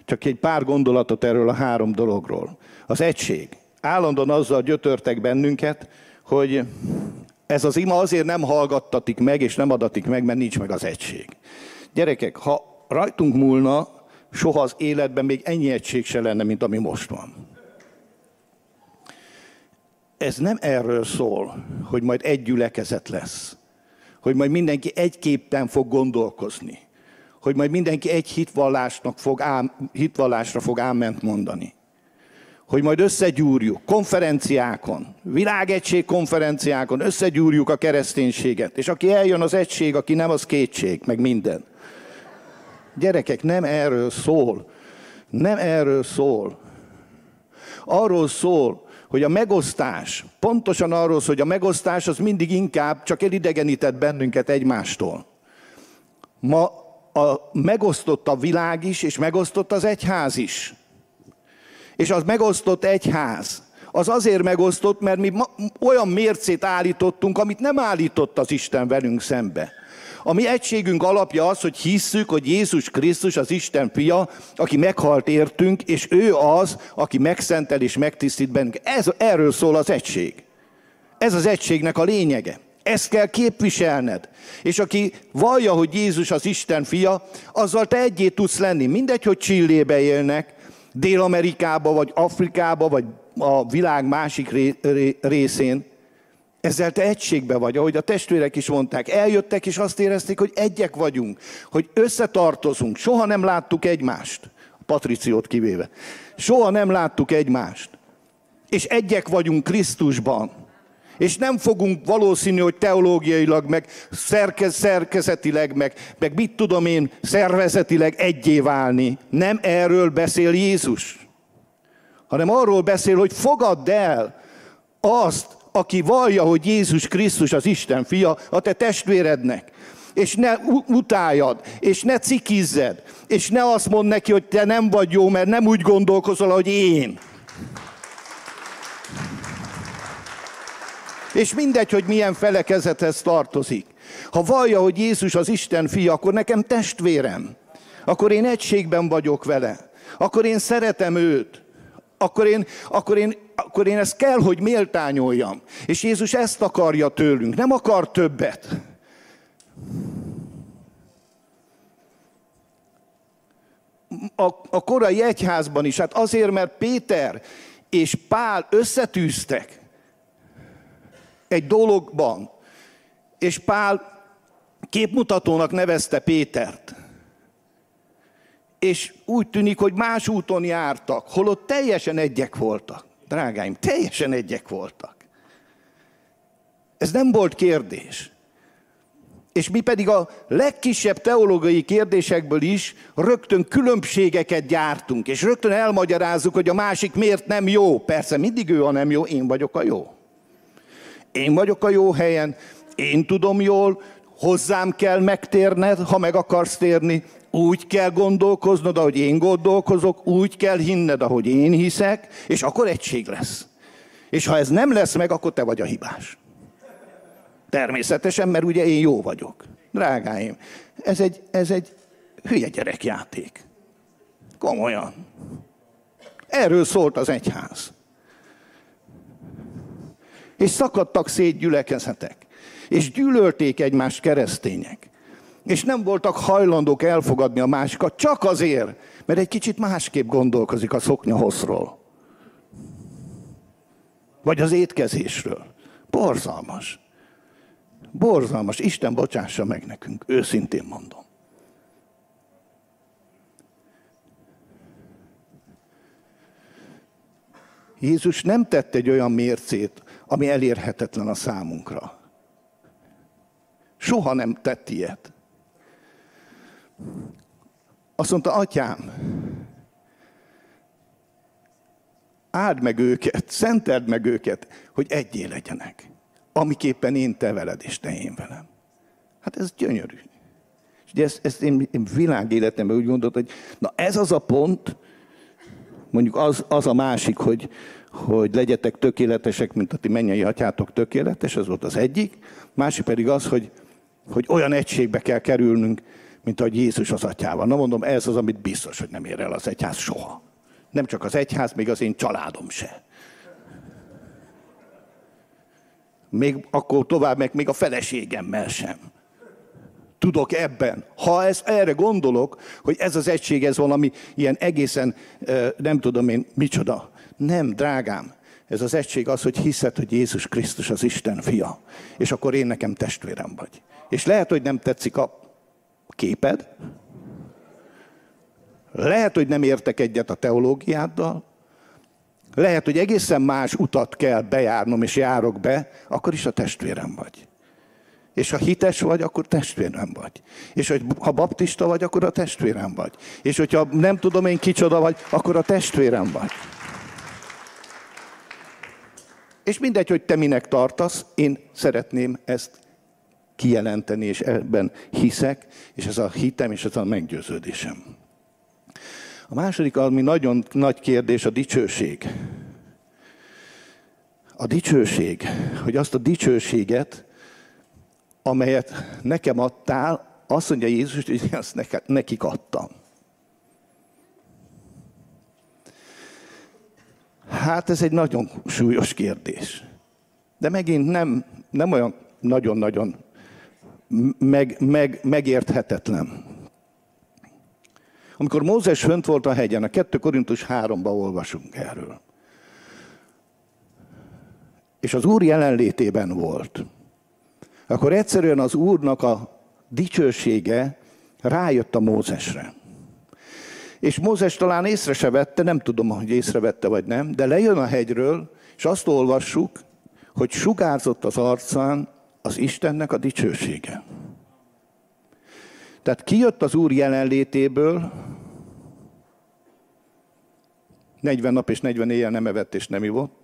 Csak egy pár gondolatot erről a három dologról. Az egység. Állandóan azzal gyötörtek bennünket, hogy ez az ima azért nem hallgattatik meg, és nem adatik meg, mert nincs meg az egység. Gyerekek, ha rajtunk múlna, soha az életben még ennyi egység se lenne, mint ami most van. Ez nem erről szól, hogy majd egy gyülekezet lesz, hogy majd mindenki egyképpen fog gondolkozni, hogy majd mindenki egy hitvallásnak fog ám, hitvallásra fog áment mondani. Hogy majd összegyúrjuk konferenciákon, világegység konferenciákon, összegyúrjuk a kereszténységet. És aki eljön az egység, aki nem, az kétség, meg minden. Gyerekek, nem erről szól. Nem erről szól. Arról szól, hogy a megosztás, pontosan arról szól, hogy a megosztás az mindig inkább csak elidegenített bennünket egymástól. Ma a, megosztott a világ is, és megosztott az egyház is. És az megosztott egyház, az azért megosztott, mert mi olyan mércét állítottunk, amit nem állított az Isten velünk szembe. A mi egységünk alapja az, hogy hisszük, hogy Jézus Krisztus az Isten fia, aki meghalt értünk, és ő az, aki megszentel és megtisztít bennünket. Ez, erről szól az egység. Ez az egységnek a lényege. Ezt kell képviselned. És aki vallja, hogy Jézus az Isten fia, azzal te egyé tudsz lenni. Mindegy, hogy Csillébe élnek, Dél-Amerikába, vagy Afrikába, vagy a világ másik részén. Ezzel te egységbe vagy, ahogy a testvérek is mondták. Eljöttek, és azt érezték, hogy egyek vagyunk, hogy összetartozunk. Soha nem láttuk egymást, a Patriciót kivéve. Soha nem láttuk egymást. És egyek vagyunk Krisztusban. És nem fogunk valószínű, hogy teológiailag, meg szerkez, szerkezetileg, meg, meg mit tudom én, szervezetileg egyé válni. Nem erről beszél Jézus, hanem arról beszél, hogy fogadd el azt, aki vallja, hogy Jézus Krisztus az Isten fia, a te testvérednek. És ne utáljad, és ne cikizzed, és ne azt mond neki, hogy te nem vagy jó, mert nem úgy gondolkozol, hogy én. És mindegy, hogy milyen felekezethez tartozik. Ha vallja, hogy Jézus az Isten fia, akkor nekem testvérem. Akkor én egységben vagyok vele. Akkor én szeretem őt. Akkor én, akkor én, akkor én ezt kell, hogy méltányoljam. És Jézus ezt akarja tőlünk. Nem akar többet. a, a korai egyházban is. Hát azért, mert Péter és Pál összetűztek egy dologban, és Pál képmutatónak nevezte Pétert. És úgy tűnik, hogy más úton jártak, holott teljesen egyek voltak. Drágáim, teljesen egyek voltak. Ez nem volt kérdés. És mi pedig a legkisebb teológiai kérdésekből is rögtön különbségeket gyártunk, és rögtön elmagyarázzuk, hogy a másik miért nem jó. Persze mindig ő a nem jó, én vagyok a jó. Én vagyok a jó helyen, én tudom jól, hozzám kell megtérned, ha meg akarsz térni, úgy kell gondolkoznod, ahogy én gondolkozok, úgy kell hinned, ahogy én hiszek, és akkor egység lesz. És ha ez nem lesz meg, akkor te vagy a hibás. Természetesen, mert ugye én jó vagyok. Drágáim, ez egy, ez egy hülye gyerekjáték. Komolyan. Erről szólt az egyház. És szakadtak szét gyülekezetek. És gyűlölték egymást keresztények. És nem voltak hajlandók elfogadni a másikat, csak azért, mert egy kicsit másképp gondolkozik a szoknya hosszról. Vagy az étkezésről. Borzalmas. Borzalmas. Isten bocsássa meg nekünk. Őszintén mondom. Jézus nem tett egy olyan mércét, ami elérhetetlen a számunkra. Soha nem tett ilyet. Azt mondta, atyám, áld meg őket, szenteld meg őket, hogy egyé legyenek amiképpen én te veled, és te én velem. Hát ez gyönyörű. És ugye ezt, ezt én, én világéletemben úgy gondoltam, hogy na ez az a pont, mondjuk az, az a másik, hogy, hogy legyetek tökéletesek, mint a ti mennyei atyátok tökéletes, ez volt az egyik. Másik pedig az, hogy, hogy olyan egységbe kell kerülnünk, mint ahogy Jézus az atyával. Na mondom, ez az, amit biztos, hogy nem ér el az egyház soha. Nem csak az egyház, még az én családom se. még akkor tovább meg még a feleségemmel sem. Tudok ebben. Ha ez, erre gondolok, hogy ez az egység, ez valami ilyen egészen, nem tudom én, micsoda. Nem, drágám. Ez az egység az, hogy hiszed, hogy Jézus Krisztus az Isten fia. És akkor én nekem testvérem vagy. És lehet, hogy nem tetszik a képed. Lehet, hogy nem értek egyet a teológiáddal. Lehet, hogy egészen más utat kell bejárnom, és járok be, akkor is a testvérem vagy. És ha hites vagy, akkor testvérem vagy. És hogy ha baptista vagy, akkor a testvérem vagy. És hogyha nem tudom én kicsoda vagy, akkor a testvérem vagy. És mindegy, hogy te minek tartasz, én szeretném ezt kijelenteni, és ebben hiszek, és ez a hitem, és ez a meggyőződésem. A második, ami nagyon nagy kérdés, a dicsőség. A dicsőség, hogy azt a dicsőséget, amelyet nekem adtál, azt mondja Jézus, hogy azt nekik adtam. Hát ez egy nagyon súlyos kérdés. De megint nem, nem olyan nagyon-nagyon meg, meg, megérthetetlen. Amikor Mózes fönt volt a hegyen, a 2 Korintus 3-ba olvasunk erről. És az Úr jelenlétében volt. Akkor egyszerűen az Úrnak a dicsősége rájött a Mózesre. És Mózes talán észre se vette, nem tudom, hogy észrevette vagy nem, de lejön a hegyről, és azt olvassuk, hogy sugárzott az arcán az Istennek a dicsősége. Tehát kijött az Úr jelenlétéből, 40 nap és 40 éjjel nem evett és nem ivott.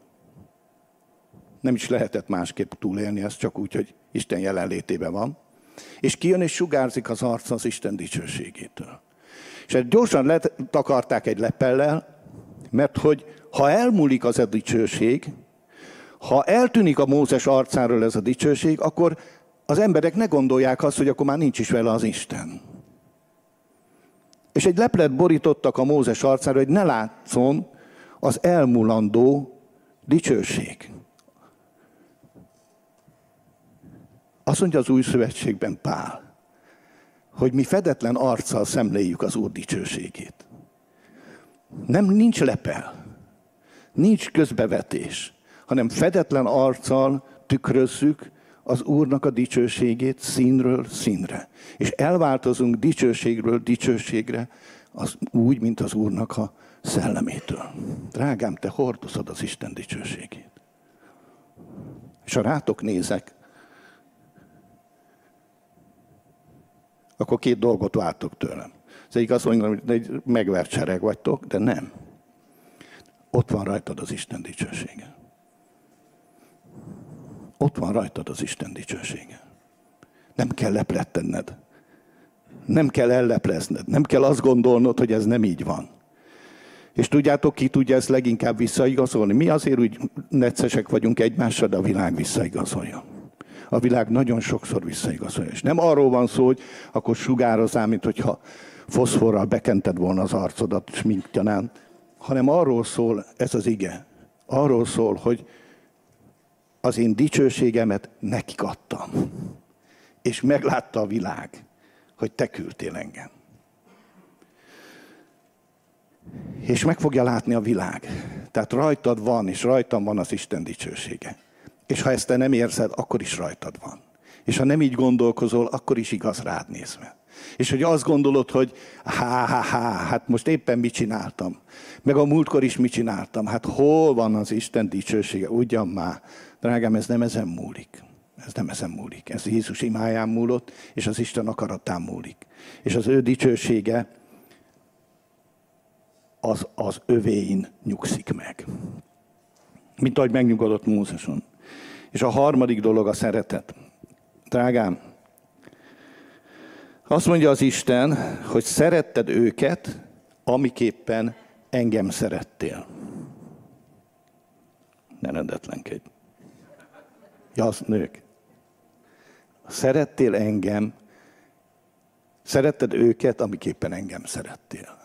Nem is lehetett másképp túlélni ezt, csak úgy, hogy Isten jelenlétében van. És kijön és sugárzik az arca az Isten dicsőségétől. És ezt gyorsan letakarták egy lepellel, mert hogy ha elmúlik az a dicsőség, ha eltűnik a Mózes arcáról ez a dicsőség, akkor az emberek ne gondolják azt, hogy akkor már nincs is vele az Isten. És egy leplet borítottak a Mózes arcára, hogy ne látszon az elmulandó dicsőség. Azt mondja az új szövetségben Pál, hogy mi fedetlen arccal szemléljük az Úr dicsőségét. Nem, nincs lepel, nincs közbevetés, hanem fedetlen arccal tükrözzük az Úrnak a dicsőségét színről színre. És elváltozunk dicsőségről dicsőségre, az úgy, mint az Úrnak a szellemétől. Drágám, te hordozod az Isten dicsőségét. És ha rátok nézek, akkor két dolgot váltok tőlem. Az egyik azt mondja, hogy egy megvert sereg vagytok, de nem. Ott van rajtad az Isten dicsősége. Ott van rajtad az Isten dicsősége. Nem kell leplettenned. Nem kell elleplezned. Nem kell azt gondolnod, hogy ez nem így van. És tudjátok, ki tudja ezt leginkább visszaigazolni? Mi azért úgy neccesek vagyunk egymással, de a világ visszaigazolja. A világ nagyon sokszor visszaigazolja. És nem arról van szó, hogy akkor sugározál, mint hogyha foszforral bekented volna az arcodat sminktyanán, hanem arról szól ez az ige. Arról szól, hogy az én dicsőségemet nekik adtam. És meglátta a világ, hogy te küldtél engem. És meg fogja látni a világ. Tehát rajtad van, és rajtam van az Isten dicsősége. És ha ezt te nem érzed, akkor is rajtad van. És ha nem így gondolkozol, akkor is igaz rád nézve. És hogy azt gondolod, hogy há, há, há, hát most éppen mit csináltam. Meg a múltkor is mit csináltam. Hát hol van az Isten dicsősége? Ugyan már. Drágám, ez nem ezen múlik. Ez nem ezen múlik. Ez Jézus imáján múlott, és az Isten akaratán múlik. És az ő dicsősége az, az övéin nyugszik meg. Mint ahogy megnyugodott Mózeson. És a harmadik dolog a szeretet. Drágám, azt mondja az Isten, hogy szeretted őket, amiképpen engem szerettél. Ne rendetlenkedj. Ja, az nők. Szerettél engem, szeretted őket, amiképpen engem szerettél.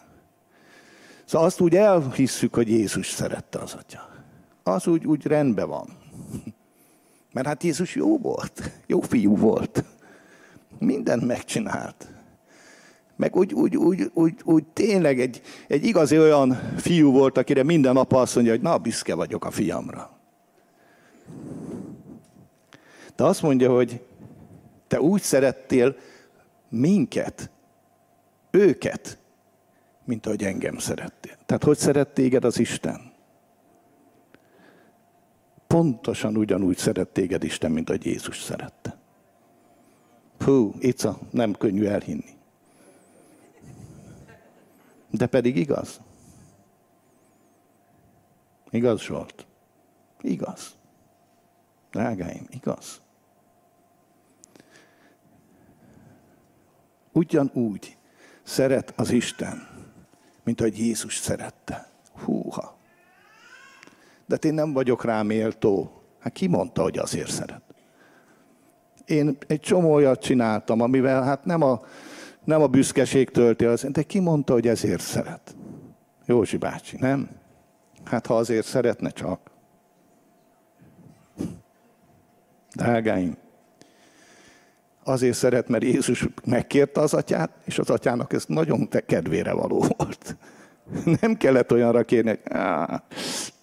Szóval azt úgy elhisszük, hogy Jézus szerette az atya. Az úgy, úgy rendben van. Mert hát Jézus jó volt, jó fiú volt. Mindent megcsinált. Meg úgy, úgy, úgy, úgy, úgy tényleg egy, egy igazi olyan fiú volt, akire minden apa azt mondja, hogy na, büszke vagyok a fiamra. De azt mondja, hogy te úgy szerettél minket, őket, mint ahogy engem szerettél. Tehát hogy szeret téged az Isten? Pontosan ugyanúgy szeret téged Isten, mint ahogy Jézus szerette. Hú, Ica, nem könnyű elhinni. De pedig igaz. Igaz, Zsolt? Igaz. Drágáim, igaz. Ugyanúgy szeret az Isten, mint ahogy Jézus szerette. Húha. De én nem vagyok rá méltó. Hát ki mondta, hogy azért szeret? Én egy csomó olyat csináltam, amivel hát nem a, nem a büszkeség tölti az, de ki mondta, hogy ezért szeret? Józsi bácsi, nem? Hát ha azért szeretne csak. Drágáim, azért szeret, mert Jézus megkérte az atyát, és az atyának ez nagyon kedvére való [LAUGHS] volt. Nem kellett olyanra kérni, hogy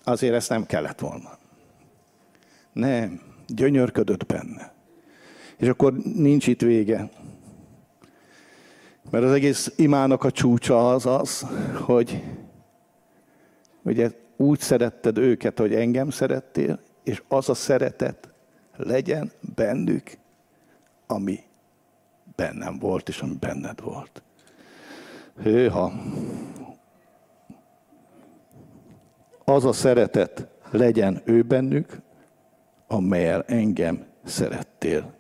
azért ezt nem kellett volna. Nem, gyönyörködött benne. És akkor nincs itt vége. Mert az egész imának a csúcsa az az, hogy ugye úgy szeretted őket, hogy engem szerettél, és az a szeretet legyen bennük, ami bennem volt, és ami benned volt. Hőha! Az a szeretet legyen ő bennük, amelyel engem szerettél,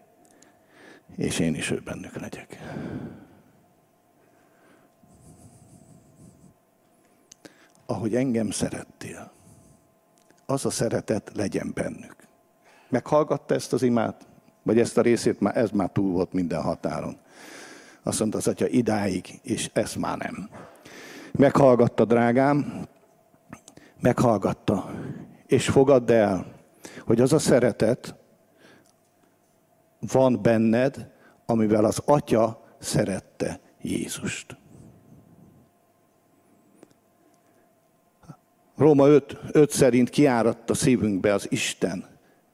és én is ő bennük legyek. Ahogy engem szerettél, az a szeretet legyen bennük. Meghallgatta ezt az imát? Vagy ezt a részét már, ez már túl volt minden határon. Azt mondta az atya, idáig, és ez már nem. Meghallgatta, drágám, meghallgatta. És fogadd el, hogy az a szeretet van benned, amivel az atya szerette Jézust. Róma 5, 5 szerint kiáradt a szívünkbe az Isten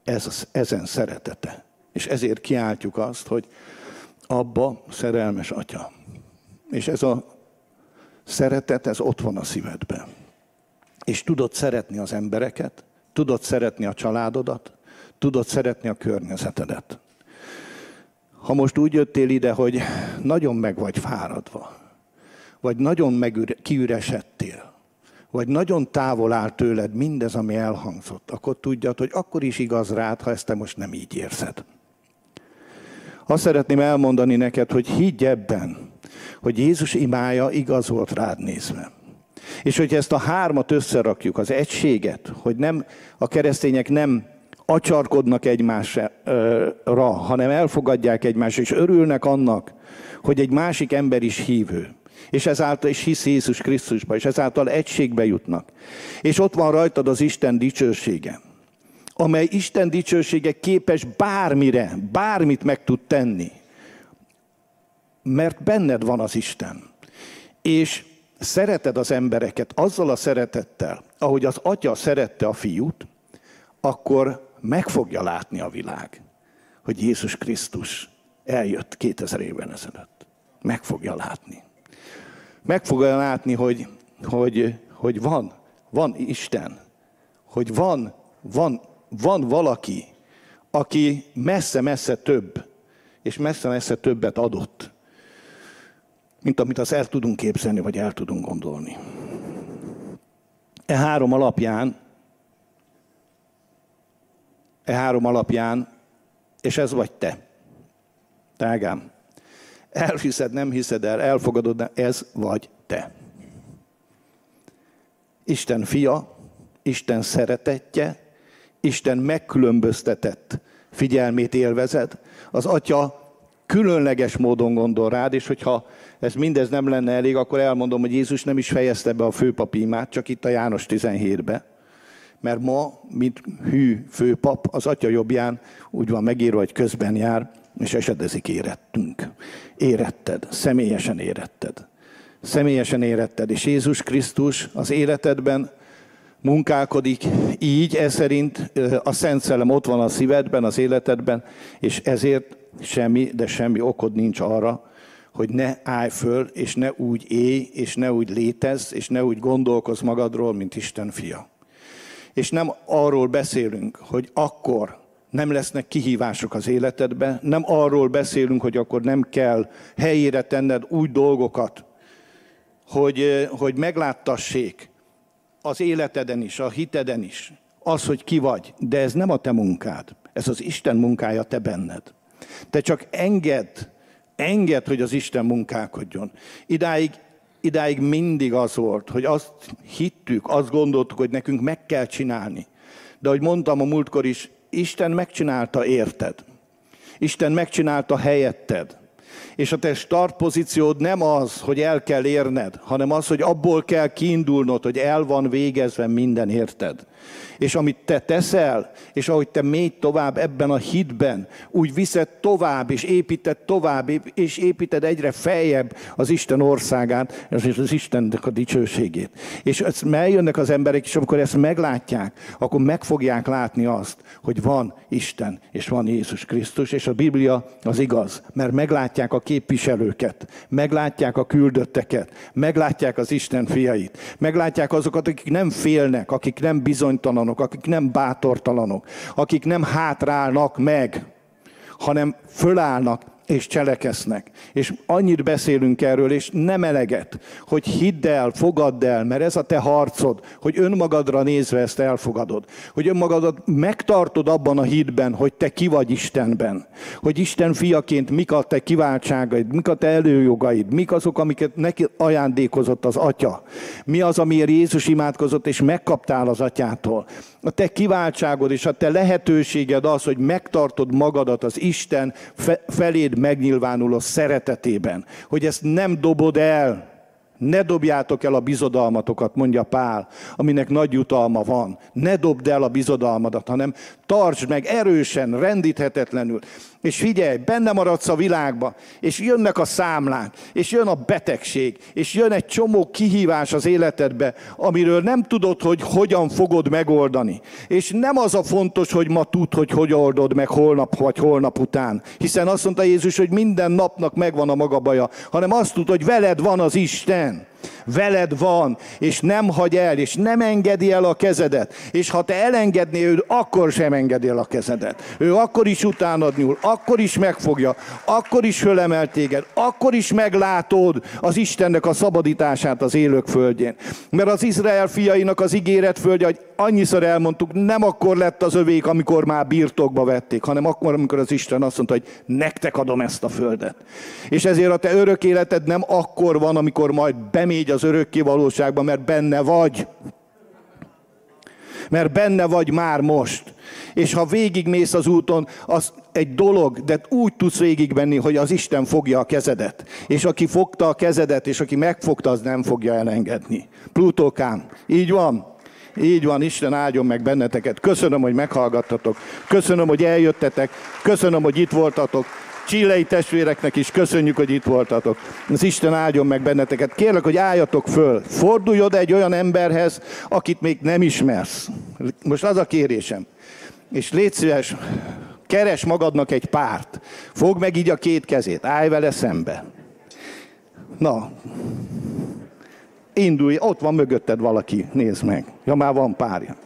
ez, ezen szeretete. És ezért kiáltjuk azt, hogy abba szerelmes atya. És ez a szeretet, ez ott van a szívedben. És tudod szeretni az embereket, tudod szeretni a családodat, tudod szeretni a környezetedet. Ha most úgy jöttél ide, hogy nagyon meg vagy fáradva, vagy nagyon megüre, kiüresedtél, vagy nagyon távol áll tőled mindez, ami elhangzott, akkor tudjad, hogy akkor is igaz rád, ha ezt te most nem így érzed. Azt szeretném elmondani neked, hogy higgy ebben, hogy Jézus imája igaz volt rád nézve. És hogy ezt a hármat összerakjuk, az egységet, hogy nem a keresztények nem acsarkodnak egymásra, hanem elfogadják egymást, és örülnek annak, hogy egy másik ember is hívő. És ezáltal is hisz Jézus Krisztusba, és ezáltal egységbe jutnak. És ott van rajtad az Isten dicsősége, amely Isten dicsősége képes bármire, bármit meg tud tenni. Mert benned van az Isten. És szereted az embereket azzal a szeretettel, ahogy az atya szerette a fiút, akkor meg fogja látni a világ, hogy Jézus Krisztus eljött 2000 évvel ezelőtt. Meg fogja látni. Meg fogja látni, hogy, hogy, hogy van, van Isten, hogy van, van, van valaki, aki messze-messze több, és messze-messze többet adott, mint amit azt el tudunk képzelni, vagy el tudunk gondolni. E három alapján e három alapján, és ez vagy te. Tágám. Elhiszed, nem hiszed el, elfogadod, de ez vagy te. Isten fia, Isten szeretetje, Isten megkülönböztetett figyelmét élvezed. Az atya különleges módon gondol rád, és hogyha ez mindez nem lenne elég, akkor elmondom, hogy Jézus nem is fejezte be a főpapi imát, csak itt a János 17-be mert ma, mint hű főpap, az atya jobbján úgy van megírva, hogy közben jár, és esedezik érettünk. Éretted, személyesen éretted. Személyesen éretted, és Jézus Krisztus az életedben munkálkodik így, ez szerint a Szent Szellem ott van a szívedben, az életedben, és ezért semmi, de semmi okod nincs arra, hogy ne állj föl, és ne úgy élj, és ne úgy létezz, és ne úgy gondolkozz magadról, mint Isten fia. És nem arról beszélünk, hogy akkor nem lesznek kihívások az életedbe, nem arról beszélünk, hogy akkor nem kell helyére tenned úgy dolgokat, hogy, hogy megláttassék az életeden is, a hiteden is, az, hogy ki vagy, de ez nem a te munkád, ez az Isten munkája te benned. Te csak engedd, engedd, hogy az Isten munkálkodjon. Idáig idáig mindig az volt, hogy azt hittük, azt gondoltuk, hogy nekünk meg kell csinálni. De ahogy mondtam a múltkor is, Isten megcsinálta érted. Isten megcsinálta helyetted. És a te startpozíciód nem az, hogy el kell érned, hanem az, hogy abból kell kiindulnod, hogy el van végezve minden érted és amit te teszel, és ahogy te mégy tovább ebben a hitben, úgy viszed tovább, és építed tovább, és építed egyre feljebb az Isten országát, és az Istennek a dicsőségét. És ezt eljönnek az emberek, és amikor ezt meglátják, akkor meg fogják látni azt, hogy van Isten, és van Jézus Krisztus, és a Biblia az igaz, mert meglátják a képviselőket, meglátják a küldötteket, meglátják az Isten fiait, meglátják azokat, akik nem félnek, akik nem bizonytalanok, akik nem bátortalanok, akik nem hátrálnak meg, hanem fölállnak, és cselekesznek. És annyit beszélünk erről, és nem eleget, hogy hidd el, fogadd el, mert ez a te harcod, hogy önmagadra nézve ezt elfogadod. Hogy önmagadat megtartod abban a hitben, hogy te ki vagy Istenben. Hogy Isten fiaként mik a te kiváltságaid, mik a te előjogaid, mik azok, amiket neki ajándékozott az Atya. Mi az, amiért Jézus imádkozott, és megkaptál az Atyától. A te kiváltságod és a te lehetőséged az, hogy megtartod magadat az Isten feléd megnyilvánuló szeretetében, hogy ezt nem dobod el, ne dobjátok el a bizodalmatokat, mondja Pál, aminek nagy jutalma van. Ne dobd el a bizodalmadat, hanem tartsd meg erősen, rendíthetetlenül. És figyelj, benne maradsz a világba, és jönnek a számlák, és jön a betegség, és jön egy csomó kihívás az életedbe, amiről nem tudod, hogy hogyan fogod megoldani. És nem az a fontos, hogy ma tud, hogy hogy oldod meg holnap vagy holnap után. Hiszen azt mondta Jézus, hogy minden napnak megvan a maga baja, hanem azt tud, hogy veled van az Isten veled van, és nem hagy el, és nem engedi el a kezedet. És ha te elengedné őt, akkor sem engedi el a kezedet. Ő akkor is utánad nyúl, akkor is megfogja, akkor is fölemel téged, akkor is meglátod az Istennek a szabadítását az élők földjén. Mert az Izrael fiainak az ígéret földje, hogy annyiszor elmondtuk, nem akkor lett az övék, amikor már birtokba vették, hanem akkor, amikor az Isten azt mondta, hogy nektek adom ezt a földet. És ezért a te örök életed nem akkor van, amikor majd bemégy az örökké valóságba, mert benne vagy. Mert benne vagy már most. És ha végigmész az úton, az egy dolog, de úgy tudsz végigmenni, hogy az Isten fogja a kezedet. És aki fogta a kezedet, és aki megfogta, az nem fogja elengedni. Plutókám, így van? Így van, Isten áldjon meg benneteket. Köszönöm, hogy meghallgattatok. Köszönöm, hogy eljöttetek. Köszönöm, hogy itt voltatok. Csillei testvéreknek is köszönjük, hogy itt voltatok. Az Isten áldjon meg benneteket. Kérlek, hogy álljatok föl. Fordulj oda egy olyan emberhez, akit még nem ismersz. Most az a kérésem. És légy szíves, keres magadnak egy párt. Fogd meg így a két kezét, állj vele szembe. Na, indulj, ott van mögötted valaki, nézd meg. Ja, már van párja.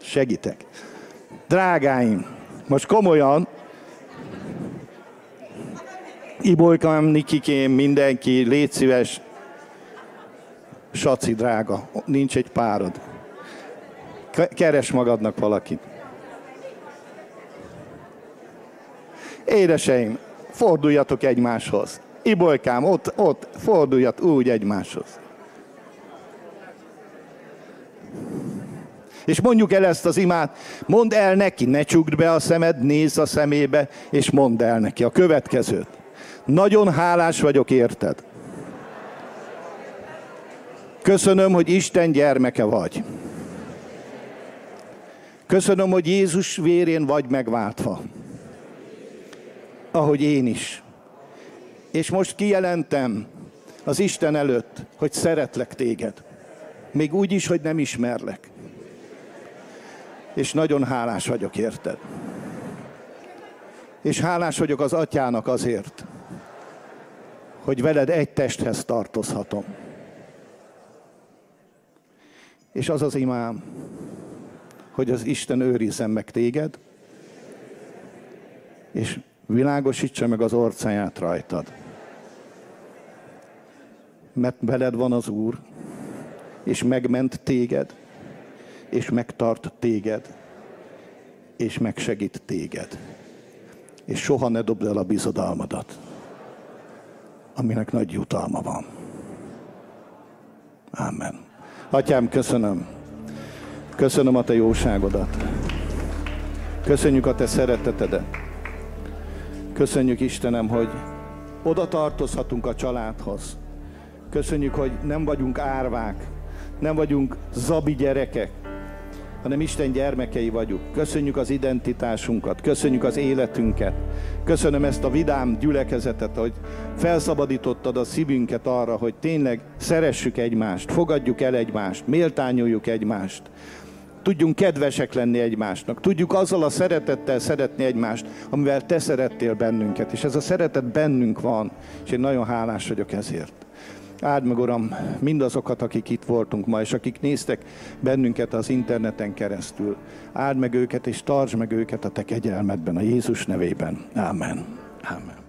Segítek. Drágáim, most komolyan, Ibolykám, Nikikém, mindenki, légy szíves, Saci drága, nincs egy párod. Keres magadnak valakit. Édeseim, forduljatok egymáshoz. Ibolykám, ott, ott, forduljat úgy egymáshoz. És mondjuk el ezt az imát, mondd el neki, ne csukd be a szemed, nézz a szemébe, és mondd el neki a következőt. Nagyon hálás vagyok érted. Köszönöm, hogy Isten gyermeke vagy. Köszönöm, hogy Jézus vérén vagy megváltva. Ahogy én is. És most kijelentem az Isten előtt, hogy szeretlek téged. Még úgy is, hogy nem ismerlek. És nagyon hálás vagyok érted. És hálás vagyok az atyának azért, hogy veled egy testhez tartozhatom. És az az imám, hogy az Isten őrizzen meg téged, és világosítsa meg az orcáját rajtad. Mert veled van az Úr, és megment téged, és megtart téged, és megsegít téged. És soha ne dobd el a bizodalmadat aminek nagy jutalma van. Amen. Atyám, köszönöm. Köszönöm a te jóságodat. Köszönjük a te szeretetedet. Köszönjük Istenem, hogy oda tartozhatunk a családhoz. Köszönjük, hogy nem vagyunk árvák, nem vagyunk zabi gyerekek, hanem Isten gyermekei vagyunk. Köszönjük az identitásunkat, köszönjük az életünket. Köszönöm ezt a vidám gyülekezetet, hogy felszabadítottad a szívünket arra, hogy tényleg szeressük egymást, fogadjuk el egymást, méltányoljuk egymást. Tudjunk kedvesek lenni egymásnak. Tudjuk azzal a szeretettel szeretni egymást, amivel te szerettél bennünket. És ez a szeretet bennünk van, és én nagyon hálás vagyok ezért. Áld meg, Uram, mindazokat, akik itt voltunk ma, és akik néztek bennünket az interneten keresztül. Áld meg őket, és tartsd meg őket a Te kegyelmedben, a Jézus nevében. Amen. Amen.